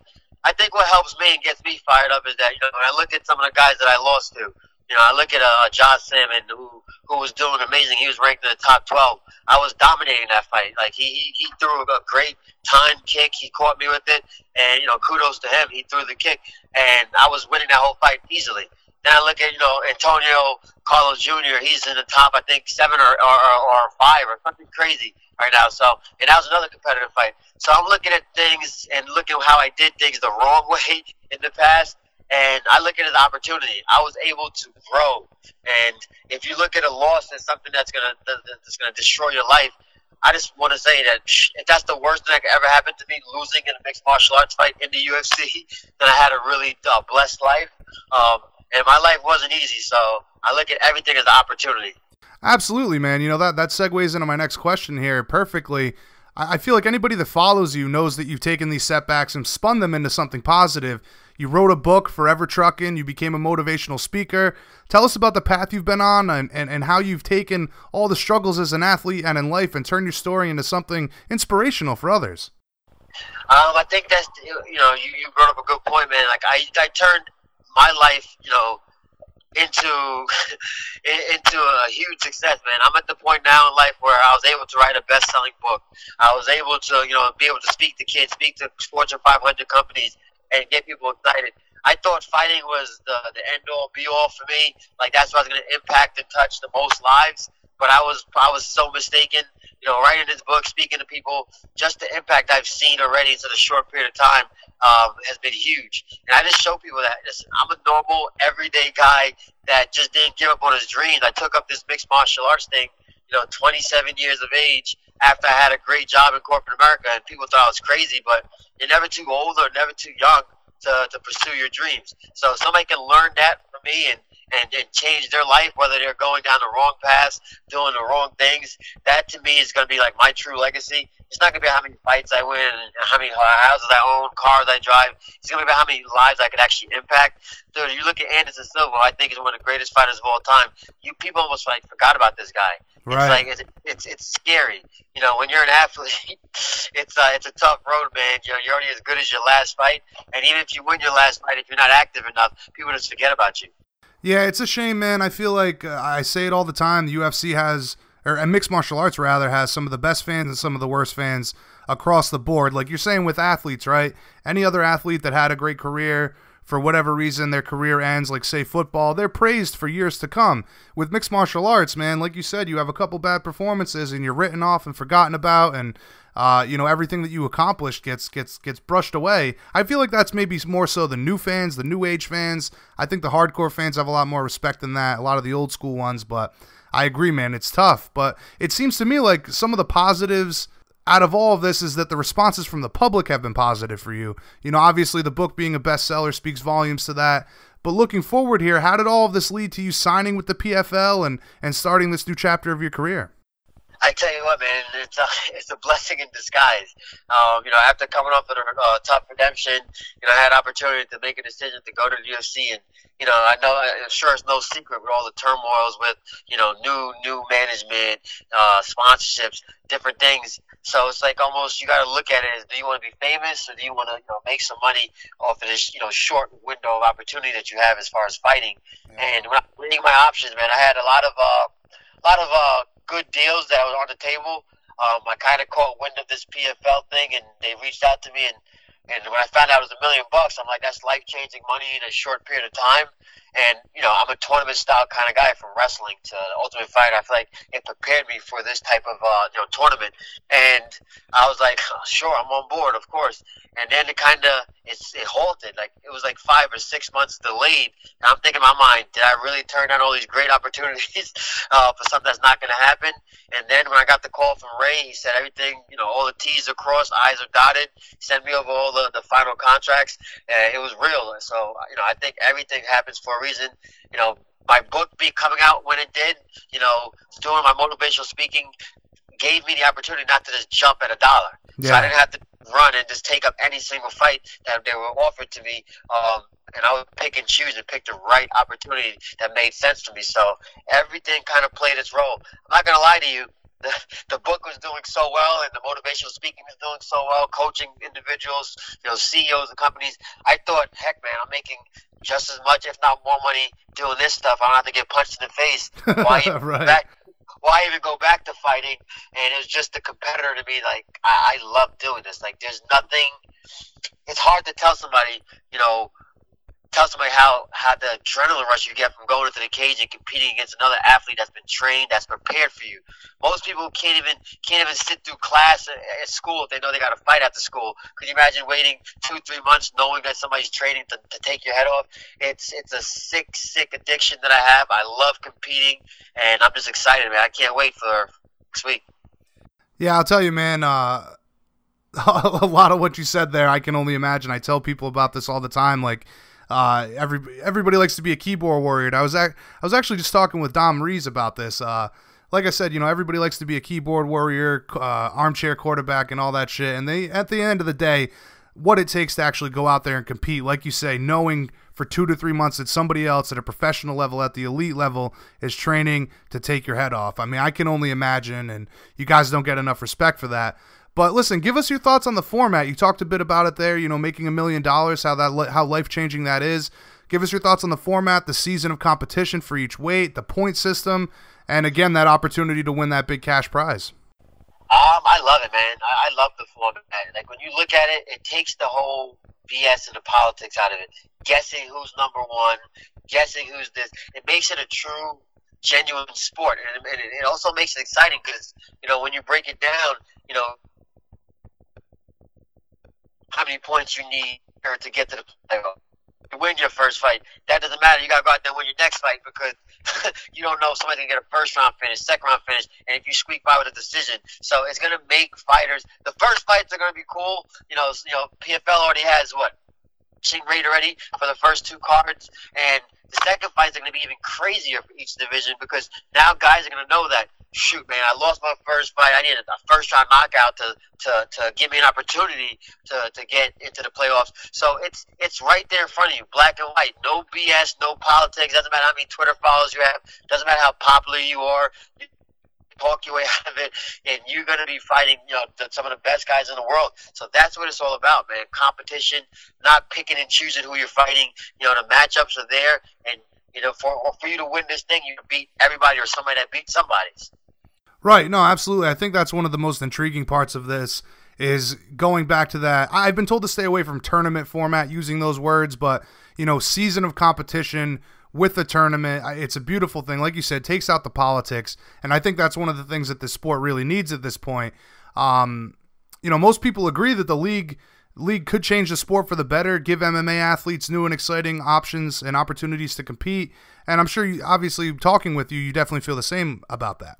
I think what helps me and gets me fired up is that you know when I look at some of the guys that I lost to, you know, I look at uh, Josh Samman who who was doing amazing. He was ranked in the top twelve. I was dominating that fight. Like he he, he threw a great time kick. He caught me with it, and you know, kudos to him. He threw the kick, and I was winning that whole fight easily. Then I look at you know Antonio Carlos Jr. He's in the top, I think seven or, or, or five or something crazy right now. So, and that was another competitive fight. So I'm looking at things and looking how I did things the wrong way in the past, and I look at it as an opportunity. I was able to grow, and if you look at a loss as something that's gonna that's gonna destroy your life, I just want to say that if that's the worst thing that could ever happen to me, losing in a mixed martial arts fight in the UFC, then I had a really uh, blessed life. Um, and my life wasn't easy, so I look at everything as an opportunity. Absolutely, man. You know that that segues into my next question here perfectly. I, I feel like anybody that follows you knows that you've taken these setbacks and spun them into something positive. You wrote a book, Forever Trucking. You became a motivational speaker. Tell us about the path you've been on and, and, and how you've taken all the struggles as an athlete and in life and turned your story into something inspirational for others. Um, I think that's you know you, you brought up a good point, man. Like I I turned my life, you know, into into a huge success, man. I'm at the point now in life where I was able to write a best-selling book. I was able to, you know, be able to speak to kids, speak to Fortune 500 companies, and get people excited. I thought fighting was the the end all, be all for me. Like that's what I was going to impact and touch the most lives. But I was I was so mistaken. You know, writing this book, speaking to people, just the impact I've seen already in such a short period of time um, has been huge. And I just show people that listen, I'm a normal, everyday guy that just didn't give up on his dreams. I took up this mixed martial arts thing, you know, 27 years of age after I had a great job in corporate America, and people thought I was crazy. But you're never too old or never too young to, to pursue your dreams. So somebody can learn that from me and and, and change their life, whether they're going down the wrong path, doing the wrong things. That to me is going to be like my true legacy. It's not going to be how many fights I win and how many houses I own, cars I drive. It's going to be about how many lives I could actually impact. Dude, you look at Anderson Silva, I think he's one of the greatest fighters of all time. You people almost like forgot about this guy. Right. It's like it's, it's it's scary. You know, when you're an athlete, it's uh, it's a tough road, man. You know, you're only as good as your last fight, and even if you win your last fight, if you're not active enough, people just forget about you. Yeah, it's a shame, man. I feel like uh, I say it all the time. The UFC has, or and mixed martial arts rather, has some of the best fans and some of the worst fans across the board. Like you're saying with athletes, right? Any other athlete that had a great career, for whatever reason their career ends, like say football, they're praised for years to come. With mixed martial arts, man, like you said, you have a couple bad performances and you're written off and forgotten about, and uh, you know everything that you accomplished gets gets gets brushed away. I feel like that's maybe more so the new fans, the new age fans. I think the hardcore fans have a lot more respect than that. A lot of the old school ones, but I agree, man. It's tough, but it seems to me like some of the positives out of all of this is that the responses from the public have been positive for you. You know, obviously the book being a bestseller speaks volumes to that. But looking forward here, how did all of this lead to you signing with the PFL and and starting this new chapter of your career? I tell you what, man, it's a it's a blessing in disguise. Um, you know, after coming off of a uh, tough redemption, you know, I had opportunity to make a decision to go to the UFC, and you know, I know, I'm sure it's no secret with all the turmoils with you know new new management, uh, sponsorships, different things. So it's like almost you got to look at it as: do you want to be famous, or do you want to you know make some money off of this you know short window of opportunity that you have as far as fighting? Yeah. And when I'm weighing my options, man, I had a lot of uh, a lot of uh good deals that was on the table. Um, I kind of caught wind of this PFL thing, and they reached out to me, and and when I found out it was a million bucks, I'm like, that's life changing money in a short period of time. And you know, I'm a tournament style kind of guy from wrestling to Ultimate Fighter. I feel like it prepared me for this type of uh, you know tournament. And I was like, sure, I'm on board, of course. And then it kind of it, it halted. Like it was like five or six months delayed. And I'm thinking in my mind, did I really turn down all these great opportunities uh, for something that's not going to happen? And then when I got the call from Ray, he said everything, you know, all the T's are crossed, I's are dotted. Send me over all the, the final contracts. Uh, it was real. And so, you know, I think everything happens for a reason. You know, my book be coming out when it did, you know, doing my motivational speaking gave me the opportunity not to just jump at a dollar. Yeah. So I didn't have to run and just take up any single fight that they were offered to me. Um, and I would pick and choose and pick the right opportunity that made sense to me. So everything kind of played its role. I'm not gonna lie to you. The, the book was doing so well, and the motivational speaking was doing so well. Coaching individuals, you know, CEOs of companies. I thought, heck, man, I'm making just as much, if not more, money doing this stuff. I don't have to get punched in the face. Why right. back, why even go back to fighting? And it was just a competitor to me. Like I, I love doing this. Like there's nothing. It's hard to tell somebody, you know, tell somebody how how the adrenaline rush you get from going into the cage and competing against another athlete that's been trained, that's prepared for you. Most people can't even can't even sit through class at, school if they know they got to fight after school. Could you imagine waiting two three months knowing that somebody's training to, to take your head off? It's it's a sick sick addiction that I have. I love competing, and I'm just excited, man. I can't wait for next week. Yeah, I'll tell you, man. Uh, a lot of what you said there, I can only imagine. I tell people about this all the time, like uh, every everybody likes to be a keyboard warrior. And I was I was actually just talking with Dom Reyes about this. Uh, like I said, you know, everybody likes to be a keyboard warrior, uh, armchair quarterback, and all that shit. And they, at the end of the day, what it takes to actually go out there and compete, like you say, knowing for two to three months that somebody else at a professional level, at the elite level, is training to take your head off. I mean, I can only imagine, and you guys don't get enough respect for that. But listen, give us your thoughts on the format. You talked a bit about it there. You know, making a million dollars, how that how life changing that is. Give us your thoughts on the format, the season of competition for each weight, the point system, and again that opportunity to win that big cash prize. Um, I love it, man. I, I love the format. Like when you look at it, it takes the whole BS and the politics out of it. Guessing who's number one, guessing who's this. It makes it a true genuine sport, and, and it also makes it exciting because you know when you break it down, you know how many points you need to get to the playoff. You win your first fight. That doesn't matter. You got to go out there and win your next fight because you don't know if somebody's going to get a first round finish, second round finish, and if you squeak by with a decision. So it's going to make fighters. The first fights are going to be cool. You know, you know, PFL already has what Rate already for the first two cards, and the second fights are going to be even crazier for each division because now guys are going to know that shoot, man, I lost my first fight. I needed a first round knockout to, to, to give me an opportunity to, to get into the playoffs. So it's it's right there in front of you, black and white. No BS, no politics. Doesn't matter how many Twitter followers you have. Doesn't matter how popular you are. Talk your way out of it, and you're going to be fighting, you know, some of the best guys in the world. So that's what it's all about, man. Competition, not picking and choosing who you're fighting. You know, the matchups are there, and You know, for for you to win this thing, you beat everybody or somebody that beat somebody's. Right. No, absolutely. I think that's one of the most intriguing parts of this is going back to that. I've been told to stay away from tournament format using those words, but you know, season of competition with the tournament, it's a beautiful thing. Like you said, takes out the politics, and I think that's one of the things that the sport really needs at this point. Um, you know, most people agree that the league league could change the sport for the better, give MMA athletes new and exciting options and opportunities to compete. And I'm sure, you, obviously, talking with you, you definitely feel the same about that.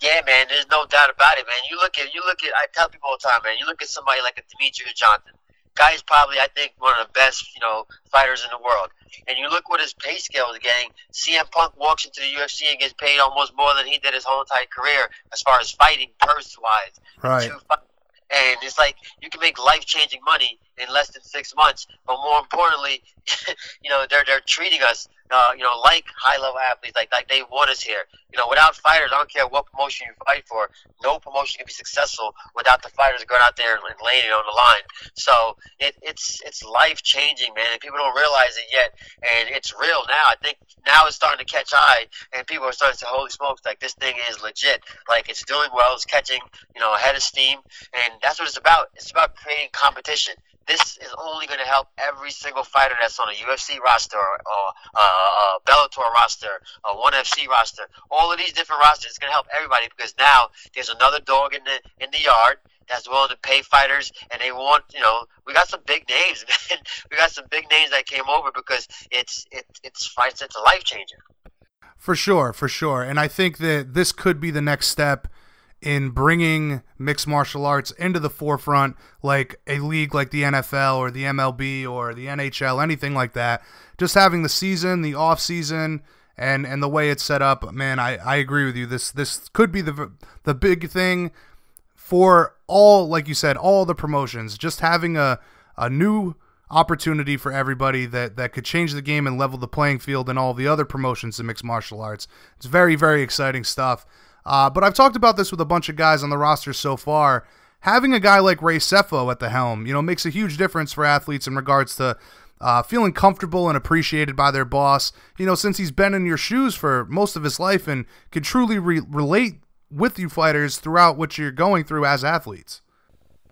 Yeah, man. There's no doubt about it, man. You look at you look at. I tell people all the time, man. You look at somebody like a Demetrious Johnson. Guy's probably, I think, one of the best, you know, fighters in the world. And you look what his pay scale is getting. CM Punk walks into the UFC and gets paid almost more than he did his whole entire career as far as fighting purse wise. Right. And it's like you can make life changing money in less than six months, but more importantly, you know, they're they're treating us uh, you know, like high level athletes, like like they want us here. You know, without fighters, I don't care what promotion you fight for, no promotion can be successful without the fighters going out there and laying it on the line. So it, it's it's life changing, man, and people don't realize it yet, and it's real now. I think now it's starting to catch eye, and people are starting to say, "Holy smokes! Like this thing is legit. Like it's doing well. It's catching, you know, ahead of steam, and that's what it's about. It's about creating competition." This is only going to help every single fighter that's on a UFC roster or, or uh, a Bellator roster, a ONE FC roster. All of these different rosters, it's going to help everybody because now there's another dog in the in the yard that's willing to pay fighters, and they want you know we got some big names, man. we got some big names that came over because it's it, it's fights. It's a life changer. For sure, for sure, and I think that this could be the next step in bringing mixed martial arts into the forefront, like a league like the NFL or the MLB or the NHL, anything like that. Just having the season, the off season, and and the way it's set up, man, I, I agree with you. This this could be the the big thing for all, like you said, all the promotions. Just having a a new opportunity for everybody that that could change the game and level the playing field and all the other promotions in mixed martial arts. It's very very exciting stuff. Uh, but I've talked about this with a bunch of guys on the roster so far. Having a guy like Ray Sefo at the helm, you know, makes a huge difference for athletes in regards to uh, feeling comfortable and appreciated by their boss. You know, since he's been in your shoes for most of his life and can truly re- relate with you fighters throughout what you're going through as athletes.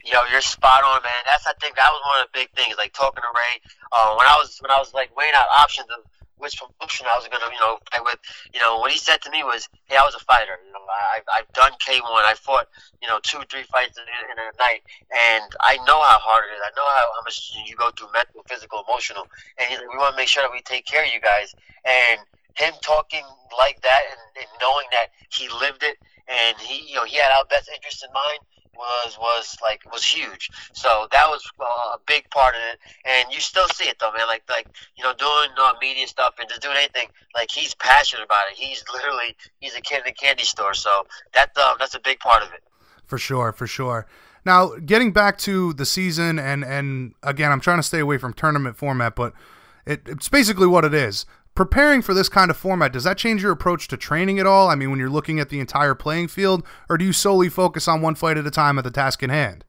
Yo, you're spot on, man. That's I think that was one of the big things. Like talking to Ray, uh, when I was when I was like weighing out options of which promotion I was gonna, you know, fight with. You know, what he said to me was, "Hey, I was a fighter. You know, I, I've done K1. I fought, you know, two, three fights in, in a night, and I know how hard it is. I know how, how much you go through mental, physical, emotional. And like, we want to make sure that we take care of you guys. And him talking like that and, and knowing that he lived it and he, you know, he had our best interest in mind was was like was huge. So that was uh, a big part of it, and you still see it though, man. Like like you know doing uh, media stuff and just doing anything. Like he's passionate about it. He's literally he's a kid in a candy store. So that's uh, that's a big part of it. For sure, for sure. Now getting back to the season, and and again, I'm trying to stay away from tournament format, but it, it's basically what it is preparing for this kind of format, does that change your approach to training at all? I mean, when you're looking at the entire playing field, or do you solely focus on one fight at a time at the task in hand?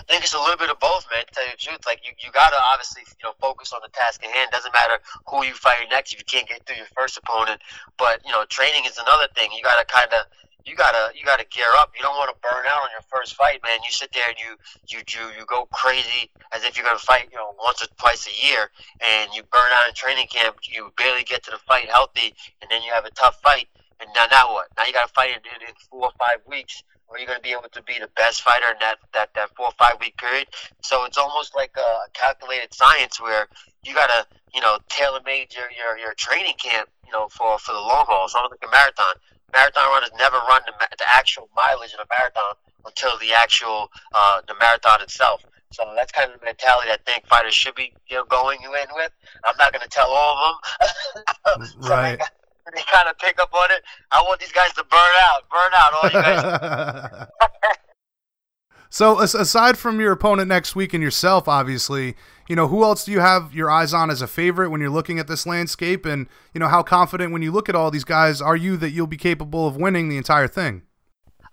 I think it's a little bit of both, man. To tell you the truth, like you, you gotta obviously, you know, focus on the task in hand. Doesn't matter who you fight next if you can't get through your first opponent. But you know, training is another thing. You gotta kind of you gotta you gotta gear up. You don't want to burn out on your first fight, man. You sit there and you you you you go crazy as if you're gonna fight, you know, once or twice a year, and you burn out in training camp. You barely get to the fight healthy, and then you have a tough fight. And now now what? Now you gotta fight in, in four or five weeks, where you're gonna be able to be the best fighter in that that that four or five week period. So it's almost like a calculated science where you gotta you know tailor made your, your your training camp you know for for the long haul. So almost like a marathon marathon runners never run the, the actual mileage in a marathon until the actual uh, the marathon itself. So that's kind of the mentality I think fighters should be you know, going in with. I'm not going to tell all of them. so right. They, they kind of pick up on it. I want these guys to burn out, burn out all you guys. so aside from your opponent next week and yourself, obviously, you know, who else do you have your eyes on as a favorite when you're looking at this landscape? And, you know, how confident when you look at all these guys are you that you'll be capable of winning the entire thing?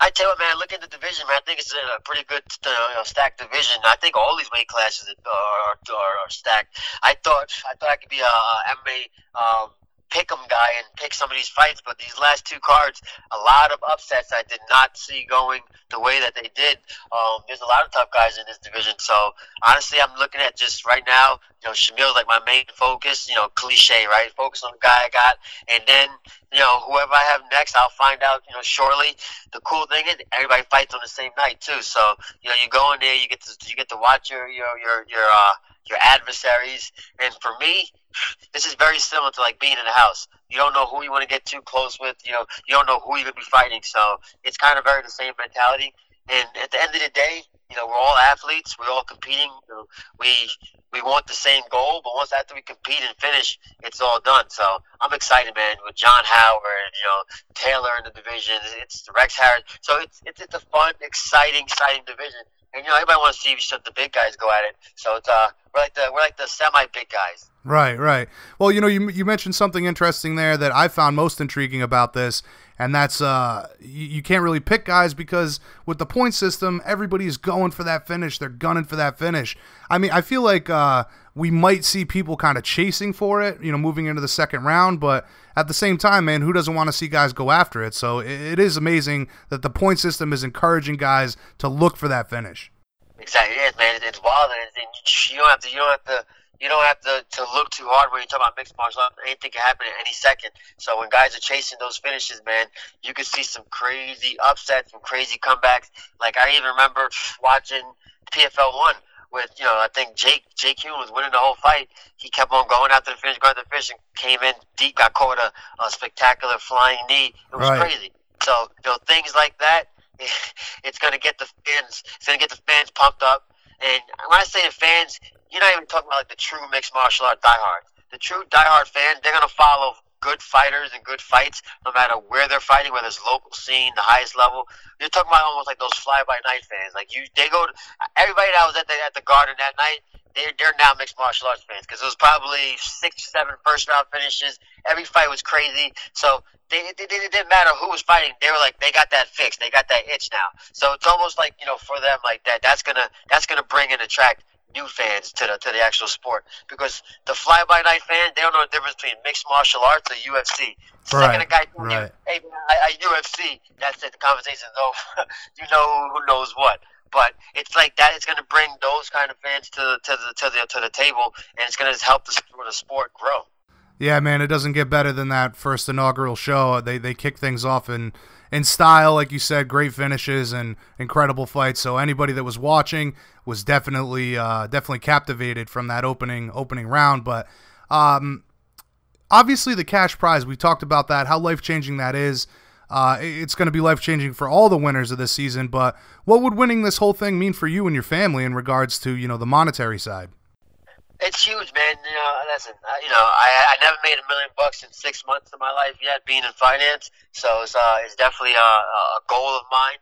I tell you man, look at the division, man. I think it's a pretty good uh, stacked division. I think all these weight classes are, are, are, stacked. I thought I thought I could be a, MMA um, pick 'em guy and pick some of these fights, but these last two cards, a lot of upsets I did not see going the way that they did. Um, there's a lot of tough guys in this division, so honestly, I'm looking at just right now. You know, Shamil's like my main focus. You know, cliche, right? Focus on the guy I got, and then you know whoever I have next, I'll find out. You know, shortly. The cool thing is everybody fights on the same night too, so you know you go in there, you get to you get to watch your your your your uh your adversaries. And for me, this is very similar to like being in a house. You don't know who you want to get too close with. You know, you don't know who you're gonna be fighting. So it's kind of very the same mentality. And at the end of the day, you know, we're all athletes. We're all competing. We we want the same goal, but once after we compete and finish, it's all done. So I'm excited, man. With John Howard, you know, Taylor in the division, it's Rex Harris. So it's it's, it's a fun, exciting, exciting division. And you know, everybody wants to see the big guys go at it. So it's uh, we're like the we're like the semi big guys. Right, right. Well, you know, you you mentioned something interesting there that I found most intriguing about this, and that's uh, you, you can't really pick guys because with the point system, everybody's going for that finish. They're gunning for that finish. I mean, I feel like uh, we might see people kind of chasing for it, you know, moving into the second round, but at the same time, man, who doesn't want to see guys go after it? So it, is amazing that the point system is encouraging guys to look for that finish. Exactly, it is, man. It's wild, and you don't have to. You don't have to. You don't have to, to look too hard when you talk about mixed martial arts. Anything can happen at any second. So when guys are chasing those finishes, man, you can see some crazy upsets, some crazy comebacks. Like I even remember watching PFL one with you know I think Jake Jake Heun was winning the whole fight. He kept on going after the finish, going after the finish, and came in deep, got caught a, a spectacular flying knee. It was Right. crazy. So you know things like that, it's gonna get the fans, it's gonna get the fans pumped up. And when I say the fans, you're not even talking about like the true mixed martial art diehards. The true diehard fans, they're gonna follow good fighters and good fights, no matter where they're fighting, whether it's local scene, the highest level. You're talking about almost like those fly by night fans. Like you, they go. To, everybody that was at the at the Garden that night, they're they're now mixed martial arts fans because it was probably six, seven first round finishes. Every fight was crazy. So they, they, they, it didn't matter who was fighting. They were like, they got that fixed. They got that itch now. So it's almost like you know, for them, like that. That's gonna that's gonna bring and attract new fans to the to the actual sport because the fly by night fan they don't know the difference between mixed martial arts or UFC. Second Right, a guy right. you, hey man, I, I UFC, that's it. The conversation's over. you know who knows what. But it's like that. It's going to bring those kind of fans to to the to the to the table, and it's going to help the, sport- the sport grow. Yeah, man, it doesn't get better than that first inaugural show. They they kick things off in in style, like you said, great finishes and incredible fights. So anybody that was watching was definitely uh, definitely captivated from that opening opening round. But um, obviously, the cash prize we talked about that, how life changing that is. Uh, it's going to be life changing for all the winners of this season. But what would winning this whole thing mean for you and your family in regards to you know the monetary side? It's huge, man. You know, listen, you know, I I never made a million bucks in six months of my life yet, being in finance. So it's uh, it's definitely a, a goal of mine,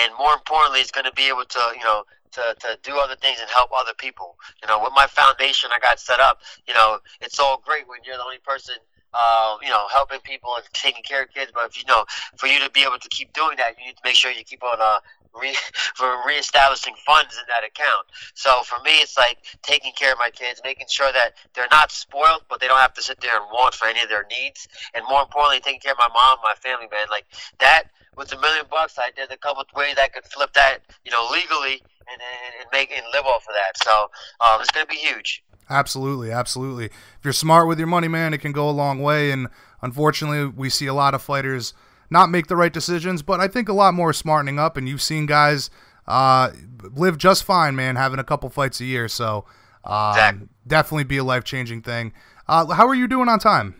and more importantly, it's going to be able to, you know, to to do other things and help other people. You know, with my foundation I got set up, you know, it's all great when you're the only person. Uh, you know, helping people and taking care of kids, but if you know, for you to be able to keep doing that, you need to make sure you keep on uh, re- for reestablishing funds in that account. So for me, it's like taking care of my kids, making sure that they're not spoiled, but they don't have to sit there and want for any of their needs. And more importantly, taking care of my mom, my family, man. Like that with a million bucks, I did a couple ways I could flip that, you know, legally and, and, make and live off of that. So um, it's going to be huge. Absolutely, absolutely. If you're smart with your money, man, it can go a long way. And unfortunately, we see a lot of fighters not make the right decisions, but I think a lot more smartening up. And you've seen guys uh, live just fine, man, having a couple fights a year. So um, Exactly. definitely be a life changing thing. Uh, how are you doing on time?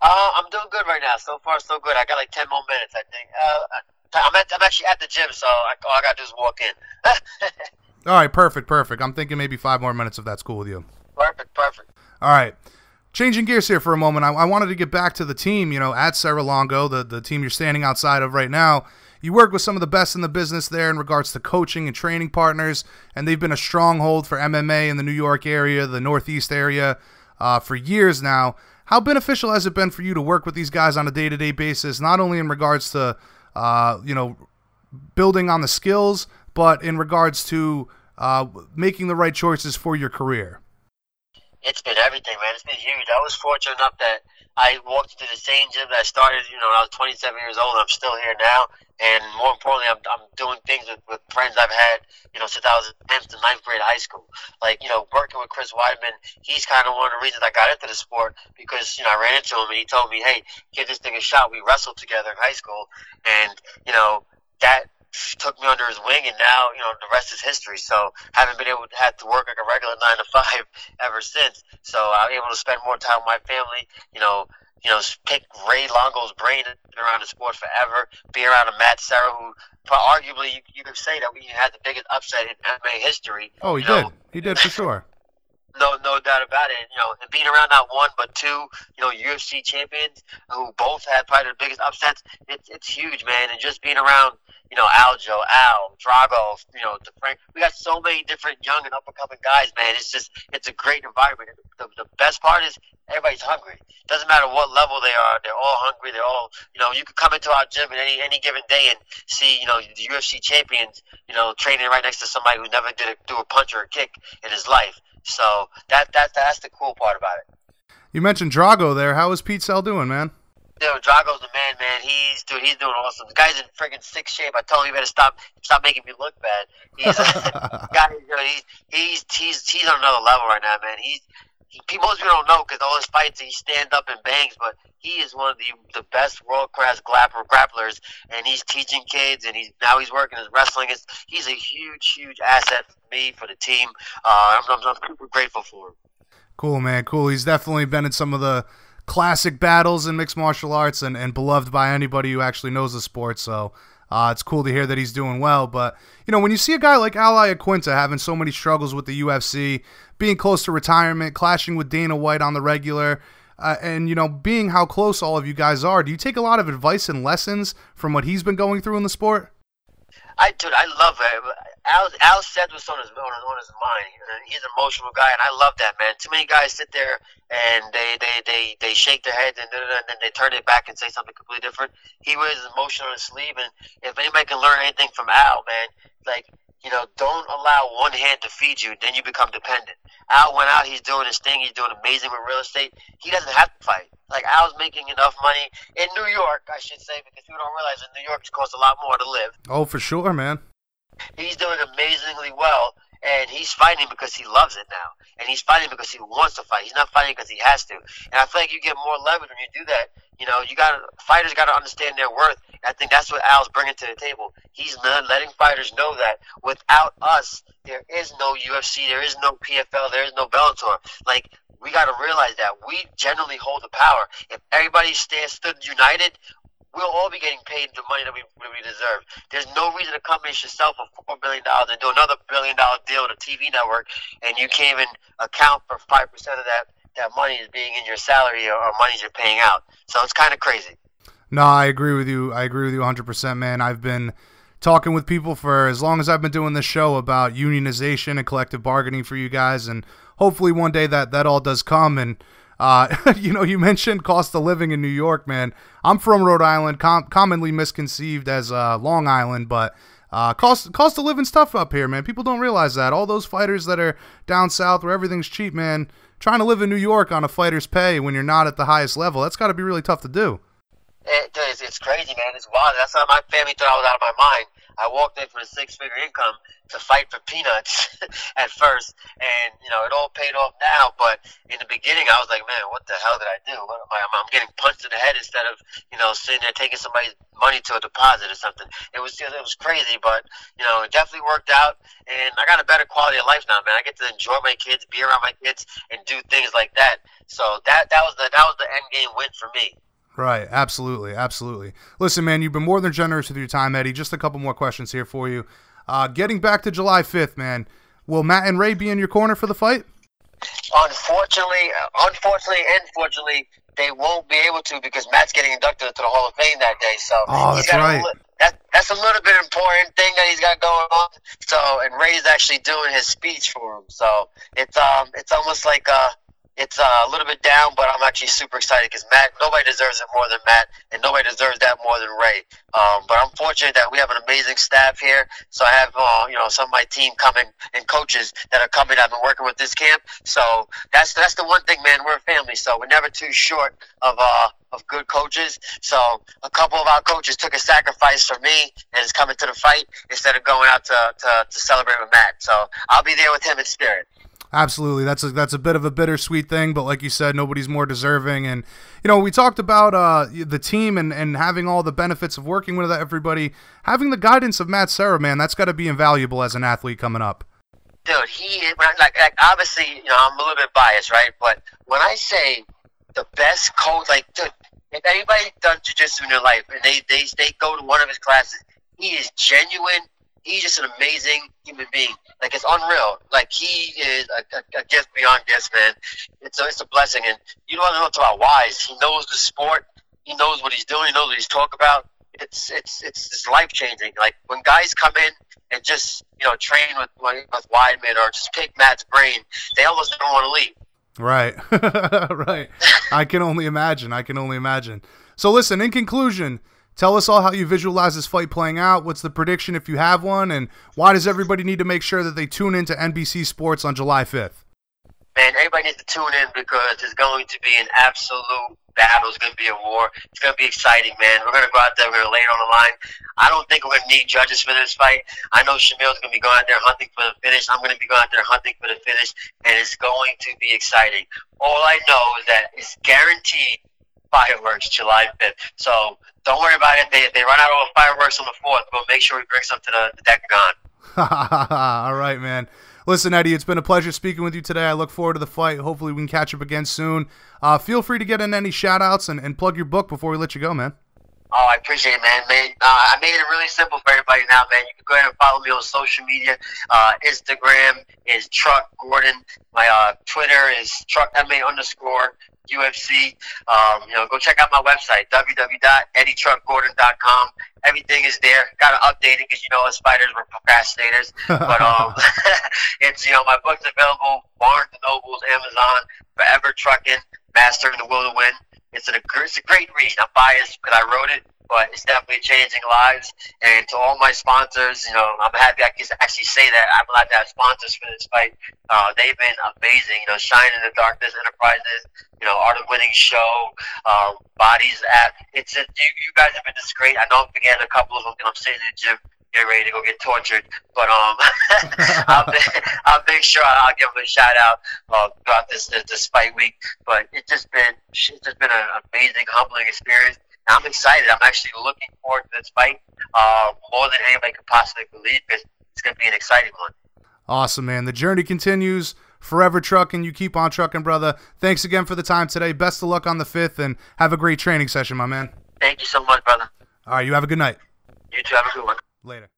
Uh, I'm doing good right now. So far, so good. I got like ten more minutes, I think. Uh, I'm at, I'm actually at the gym, so I, all I got to do is walk in. All right, perfect, perfect. I'm thinking maybe five more minutes if that's cool with you. perfect, perfect. All right. Changing gears here for a moment, I, I wanted to get back to the team, you know, at Serra-Longo, the, the team you're standing outside of right now. You work with some of the best in the business there in regards to coaching and training partners, and they've been a stronghold for MMA in the New York area, the Northeast area, uh, for years now. How beneficial has it been for you to work with these guys on a day to day basis, not only in regards to, uh, you know, building on the skills, but in regards to uh, making the right choices for your career? It's been everything, man. It's been huge. I was fortunate enough that I walked into the same gym that I started, you know, when I was 27 years old. I'm still here now, and more importantly, I'm, I'm doing things with, with friends I've had, you know, since I was 10th to 9th grade high school. Like, you know, working with Chris Weidman, he's kind of one of the reasons I got into the sport because, you know, I ran into him and he told me, hey, give this thing a shot. We wrestled together in high school, and, you know, that took me under his wing, and now you know the rest is history. So haven't been able to have to work like a regular nine to five ever since. So I'm able to spend more time with my family. You know, you know, pick Ray Longo's brain, been around the sport forever, be around a Matt Serra who, arguably, you, you could say that we had the biggest upset in MMA history. Oh, he did. know. He did for sure. No, no doubt about it. You know, being around not one but two, you know, UFC champions who both had probably the biggest upsets. It's it's huge, man. And just being around, you know, Aljo, Al, Drago, you know, Frank. We got so many different young and up and coming guys, man. It's just it's a great environment. The, the best part is everybody's hungry. Doesn't matter what level they are, they're all hungry. They're all, you know, you could come into our gym at any any given day and see, you know, the UFC champions, you know, training right next to somebody who never did a, do a punch or a kick in his life. So that that that's the cool part about it. You mentioned Drago there. How is Pete Sell doing, man? Dude, Drago's the man, man. He's dude, he's doing awesome. The guy's in friggin' sick shape. I told him he better stop stop making me look bad. He's guy, dude, he's he's he's he's on another level right now, man. He's most people don't know because all his fights he stands up and bangs, but he is one of the the best world class grappler grapplers, and he's teaching kids, and he's now he's working his wrestling. It's, he's a huge huge asset for me for the team. Uh, I'm, I'm, I'm super grateful for him. Cool, man. Cool. He's definitely been in some of the classic battles in mixed martial arts and, and beloved by anybody who actually knows the sport. So uh, it's cool to hear that he's doing well. But, you know, when you see a guy like Al Iaquinta having so many struggles with the UFC, being close to retirement, clashing with Dana White on the regular, uh, and, you know, being how close all of you guys are, do you take a lot of advice and lessons from what he's been going through in the sport? I dude, I love it. Al, Al said what's on his on, his mind. He's an emotional guy, and I love that man. Too many guys sit there and they they they, they shake their heads and, and then they turn it back and say something completely different. He wears his emotion on his sleeve, and if anybody can learn anything from Al, man, like you know, don't allow one hand to feed you, then you become dependent. Al went out, he's doing his thing, he's doing amazing with real estate. He doesn't have to fight. Like Al's making enough money in New York, I should say, because people don't realize in New York costs a lot more to live. Oh, for sure, man. He's doing amazingly well, and he's fighting because he loves it now, and he's fighting because he wants to fight. He's not fighting because he has to. And I feel like you get more leverage when you do that. You know, you got fighters got to understand their worth. I think that's what Al's bringing to the table. He's not letting fighters know that without us, there is no UFC, there is no PFL, there is no Bellator. Like we got to realize that we generally hold the power. If everybody stands stood united, we'll all be getting paid the money that we, we deserve. There's no reason a company should sell for four billion dollars and do another billion dollar deal with a TV network, and you can't even account for five percent of that that money is being in your salary or, or money you're paying out. So it's kind of crazy. No, I agree with you. I agree with you 100%, man. I've been talking with people for as long as I've been doing this show about unionization and collective bargaining for you guys, and hopefully one day that that all does come. And uh, you know, you mentioned cost of living in New York, man. I'm from Rhode Island, com- commonly misconceived as uh, Long Island, but uh, cost cost of living stuff up here, man. People don't realize that. All those fighters that are down south where everything's cheap, man. Trying to live in New York on a fighter's pay when you're not at the highest level, that's got to be really tough to do. It, it's, it's crazy, man. It's wild. That's why my family thought I was out of my mind. I walked in for a six-figure income to fight for peanuts at first, and you know it all paid off now. But in the beginning, I was like, man, what the hell did I do? What am I, I'm getting punched in the head instead of you know sitting there taking somebody's money to a deposit or something. It was it was crazy, but you know it definitely worked out, and I got a better quality of life now, man. I get to enjoy my kids, be around my kids, and do things like that. So that that was the that was the end game win for me. Right, absolutely, absolutely. Listen, man, you've been more than generous with your time, Eddie. Just a couple more questions here for you. Uh, getting back to July 5th, man, will Matt and Ray be in your corner for the fight? Unfortunately, unfortunately, and fortunately, they won't be able to because Matt's getting inducted into the Hall of Fame that day. So oh, that's right. A, that, that's a little bit important thing that he's got going on. So, and Ray's actually doing his speech for him. So it's um, it's almost like uh, it's uh, a little bit down, but I'm actually super excited because Matt, nobody deserves it more than Matt, and nobody deserves that more than Ray. Um, but I'm fortunate that we have an amazing staff here. So I have, uh, you know, some of my team coming and coaches that are coming. I've been working with this camp. So that's that's the one thing, man. We're a family, so we're never too short of uh, of good coaches. So a couple of our coaches took a sacrifice for me and is coming to the fight instead of going out to, to, to celebrate with Matt. So I'll be there with him in spirit. Absolutely, that's a that's a bit of a bittersweet thing, but like you said, nobody's more deserving. And you know, we talked about uh, the team and, and having all the benefits of working with everybody. Having the guidance of Matt Serra, man, that's got to be invaluable as an athlete coming up. Dude, he like, like obviously, you know, I'm a little bit biased, right? But when I say the best coach, like, dude, if anybody done jujitsu in their life and they, they they go to one of his classes, he is genuine he's just an amazing human being. Like it's unreal. Like he is a, a, a gift beyond gifts, man. It's a, it's a blessing, and you don't know about wise. He knows the sport. He knows what he's doing. He knows what he's talking about. It's it's it's, it's life changing. Like when guys come in and just you know train with with Weidman or just pick Matt's brain, they almost don't want to leave. Right, right. I can only imagine. I can only imagine. So listen. In conclusion Tell us all how you visualize this fight playing out. What's the prediction if you have one? And why does everybody need to make sure that they tune into NBC Sports on July 5th? Man, everybody needs to tune in because it's going to be an absolute battle. It's going to be a war. It's going to be exciting, man. We're going to go out there. We're going to lay it on the line. I don't think we're going to need judges for this fight. I know Shamil's going to be going out there hunting for the finish. I'm going to be going out there hunting for the finish, and it's going to be exciting. All I know is that it's guaranteed fireworks July 5th. So don't worry about it. They, they run out of fireworks on the 4th. We'll make sure we bring some to the, the Decagon. All right, man. Listen, Eddie, it's been a pleasure speaking with you today. I look forward to the fight. Hopefully, we can catch up again soon. Uh, feel free to get in any shout outs and, and plug your book before we let you go, man. Oh, I appreciate it, man. man uh, I made it really simple for everybody now, man. You can go ahead and follow me on social media. Uh, Instagram is Truck Gordon. My uh, Twitter is Truck MA underscore UFC. Um, you know, go check out my website, www.eddietruckgordon.com. Everything is there. Got to update it because, you know, as fighters, we're procrastinators. but um, it's, you know, my book's available, Barnes & Nobles, Amazon, Forever Trucking, Mastering the Will to Win. It's a, it's a great read. I'm biased because I wrote it but it's definitely changing lives. And to all my sponsors, you know, I'm happy I can actually say that I'm allowed to have sponsors for this fight. Uh, they've been amazing. You know, Shine in the Darkness Enterprises, you know, Art of Winning Show, um, Bodies app. It's a, you, you guys have been just great. I know I'm forgetting a couple of them, and I'm sitting in the gym get ready to go get tortured. But um, I'll, I'll make sure I'll give them a shout out uh, throughout this, this this fight week. But it's just been it's just been an amazing, humbling experience. I'm excited. I'm actually looking forward to this fight uh, more than anybody could possibly believe because it's going to be an exciting one. Awesome, man. The journey continues. Forever trucking. You keep on trucking, brother. Thanks again for the time today. Best of luck on the 5th and have a great training session, my man. Thank you so much, brother. All right, you have a good night. You too. Have a good one. Later.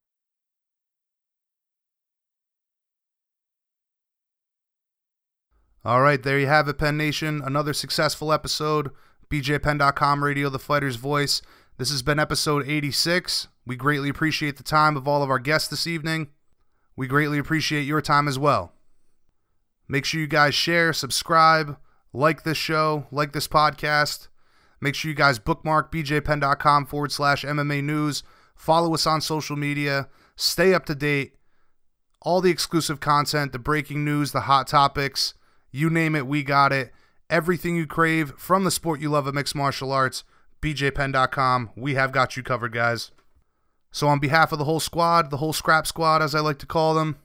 All right, there you have it, Penn Nation. Another successful episode BJPenn.com radio, the fighter's voice. This has been episode 86. We greatly appreciate the time of all of our guests this evening. We greatly appreciate your time as well. Make sure you guys share, subscribe, like this show, like this podcast. Make sure you guys bookmark bjpenn.com forward slash MMA news. Follow us on social media. Stay up to date. All the exclusive content, the breaking news, the hot topics, you name it, we got it everything you crave from the sport you love of mixed martial arts, bjpenn.com. We have got you covered, guys. So, on behalf of the whole squad, the whole scrap squad, as I like to call them,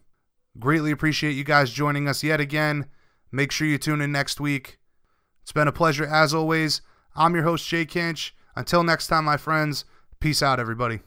greatly appreciate you guys joining us yet again. Make sure you tune in next week. It's been a pleasure as always. I'm your host, Jay Kinch. Until next time, my friends, peace out, everybody.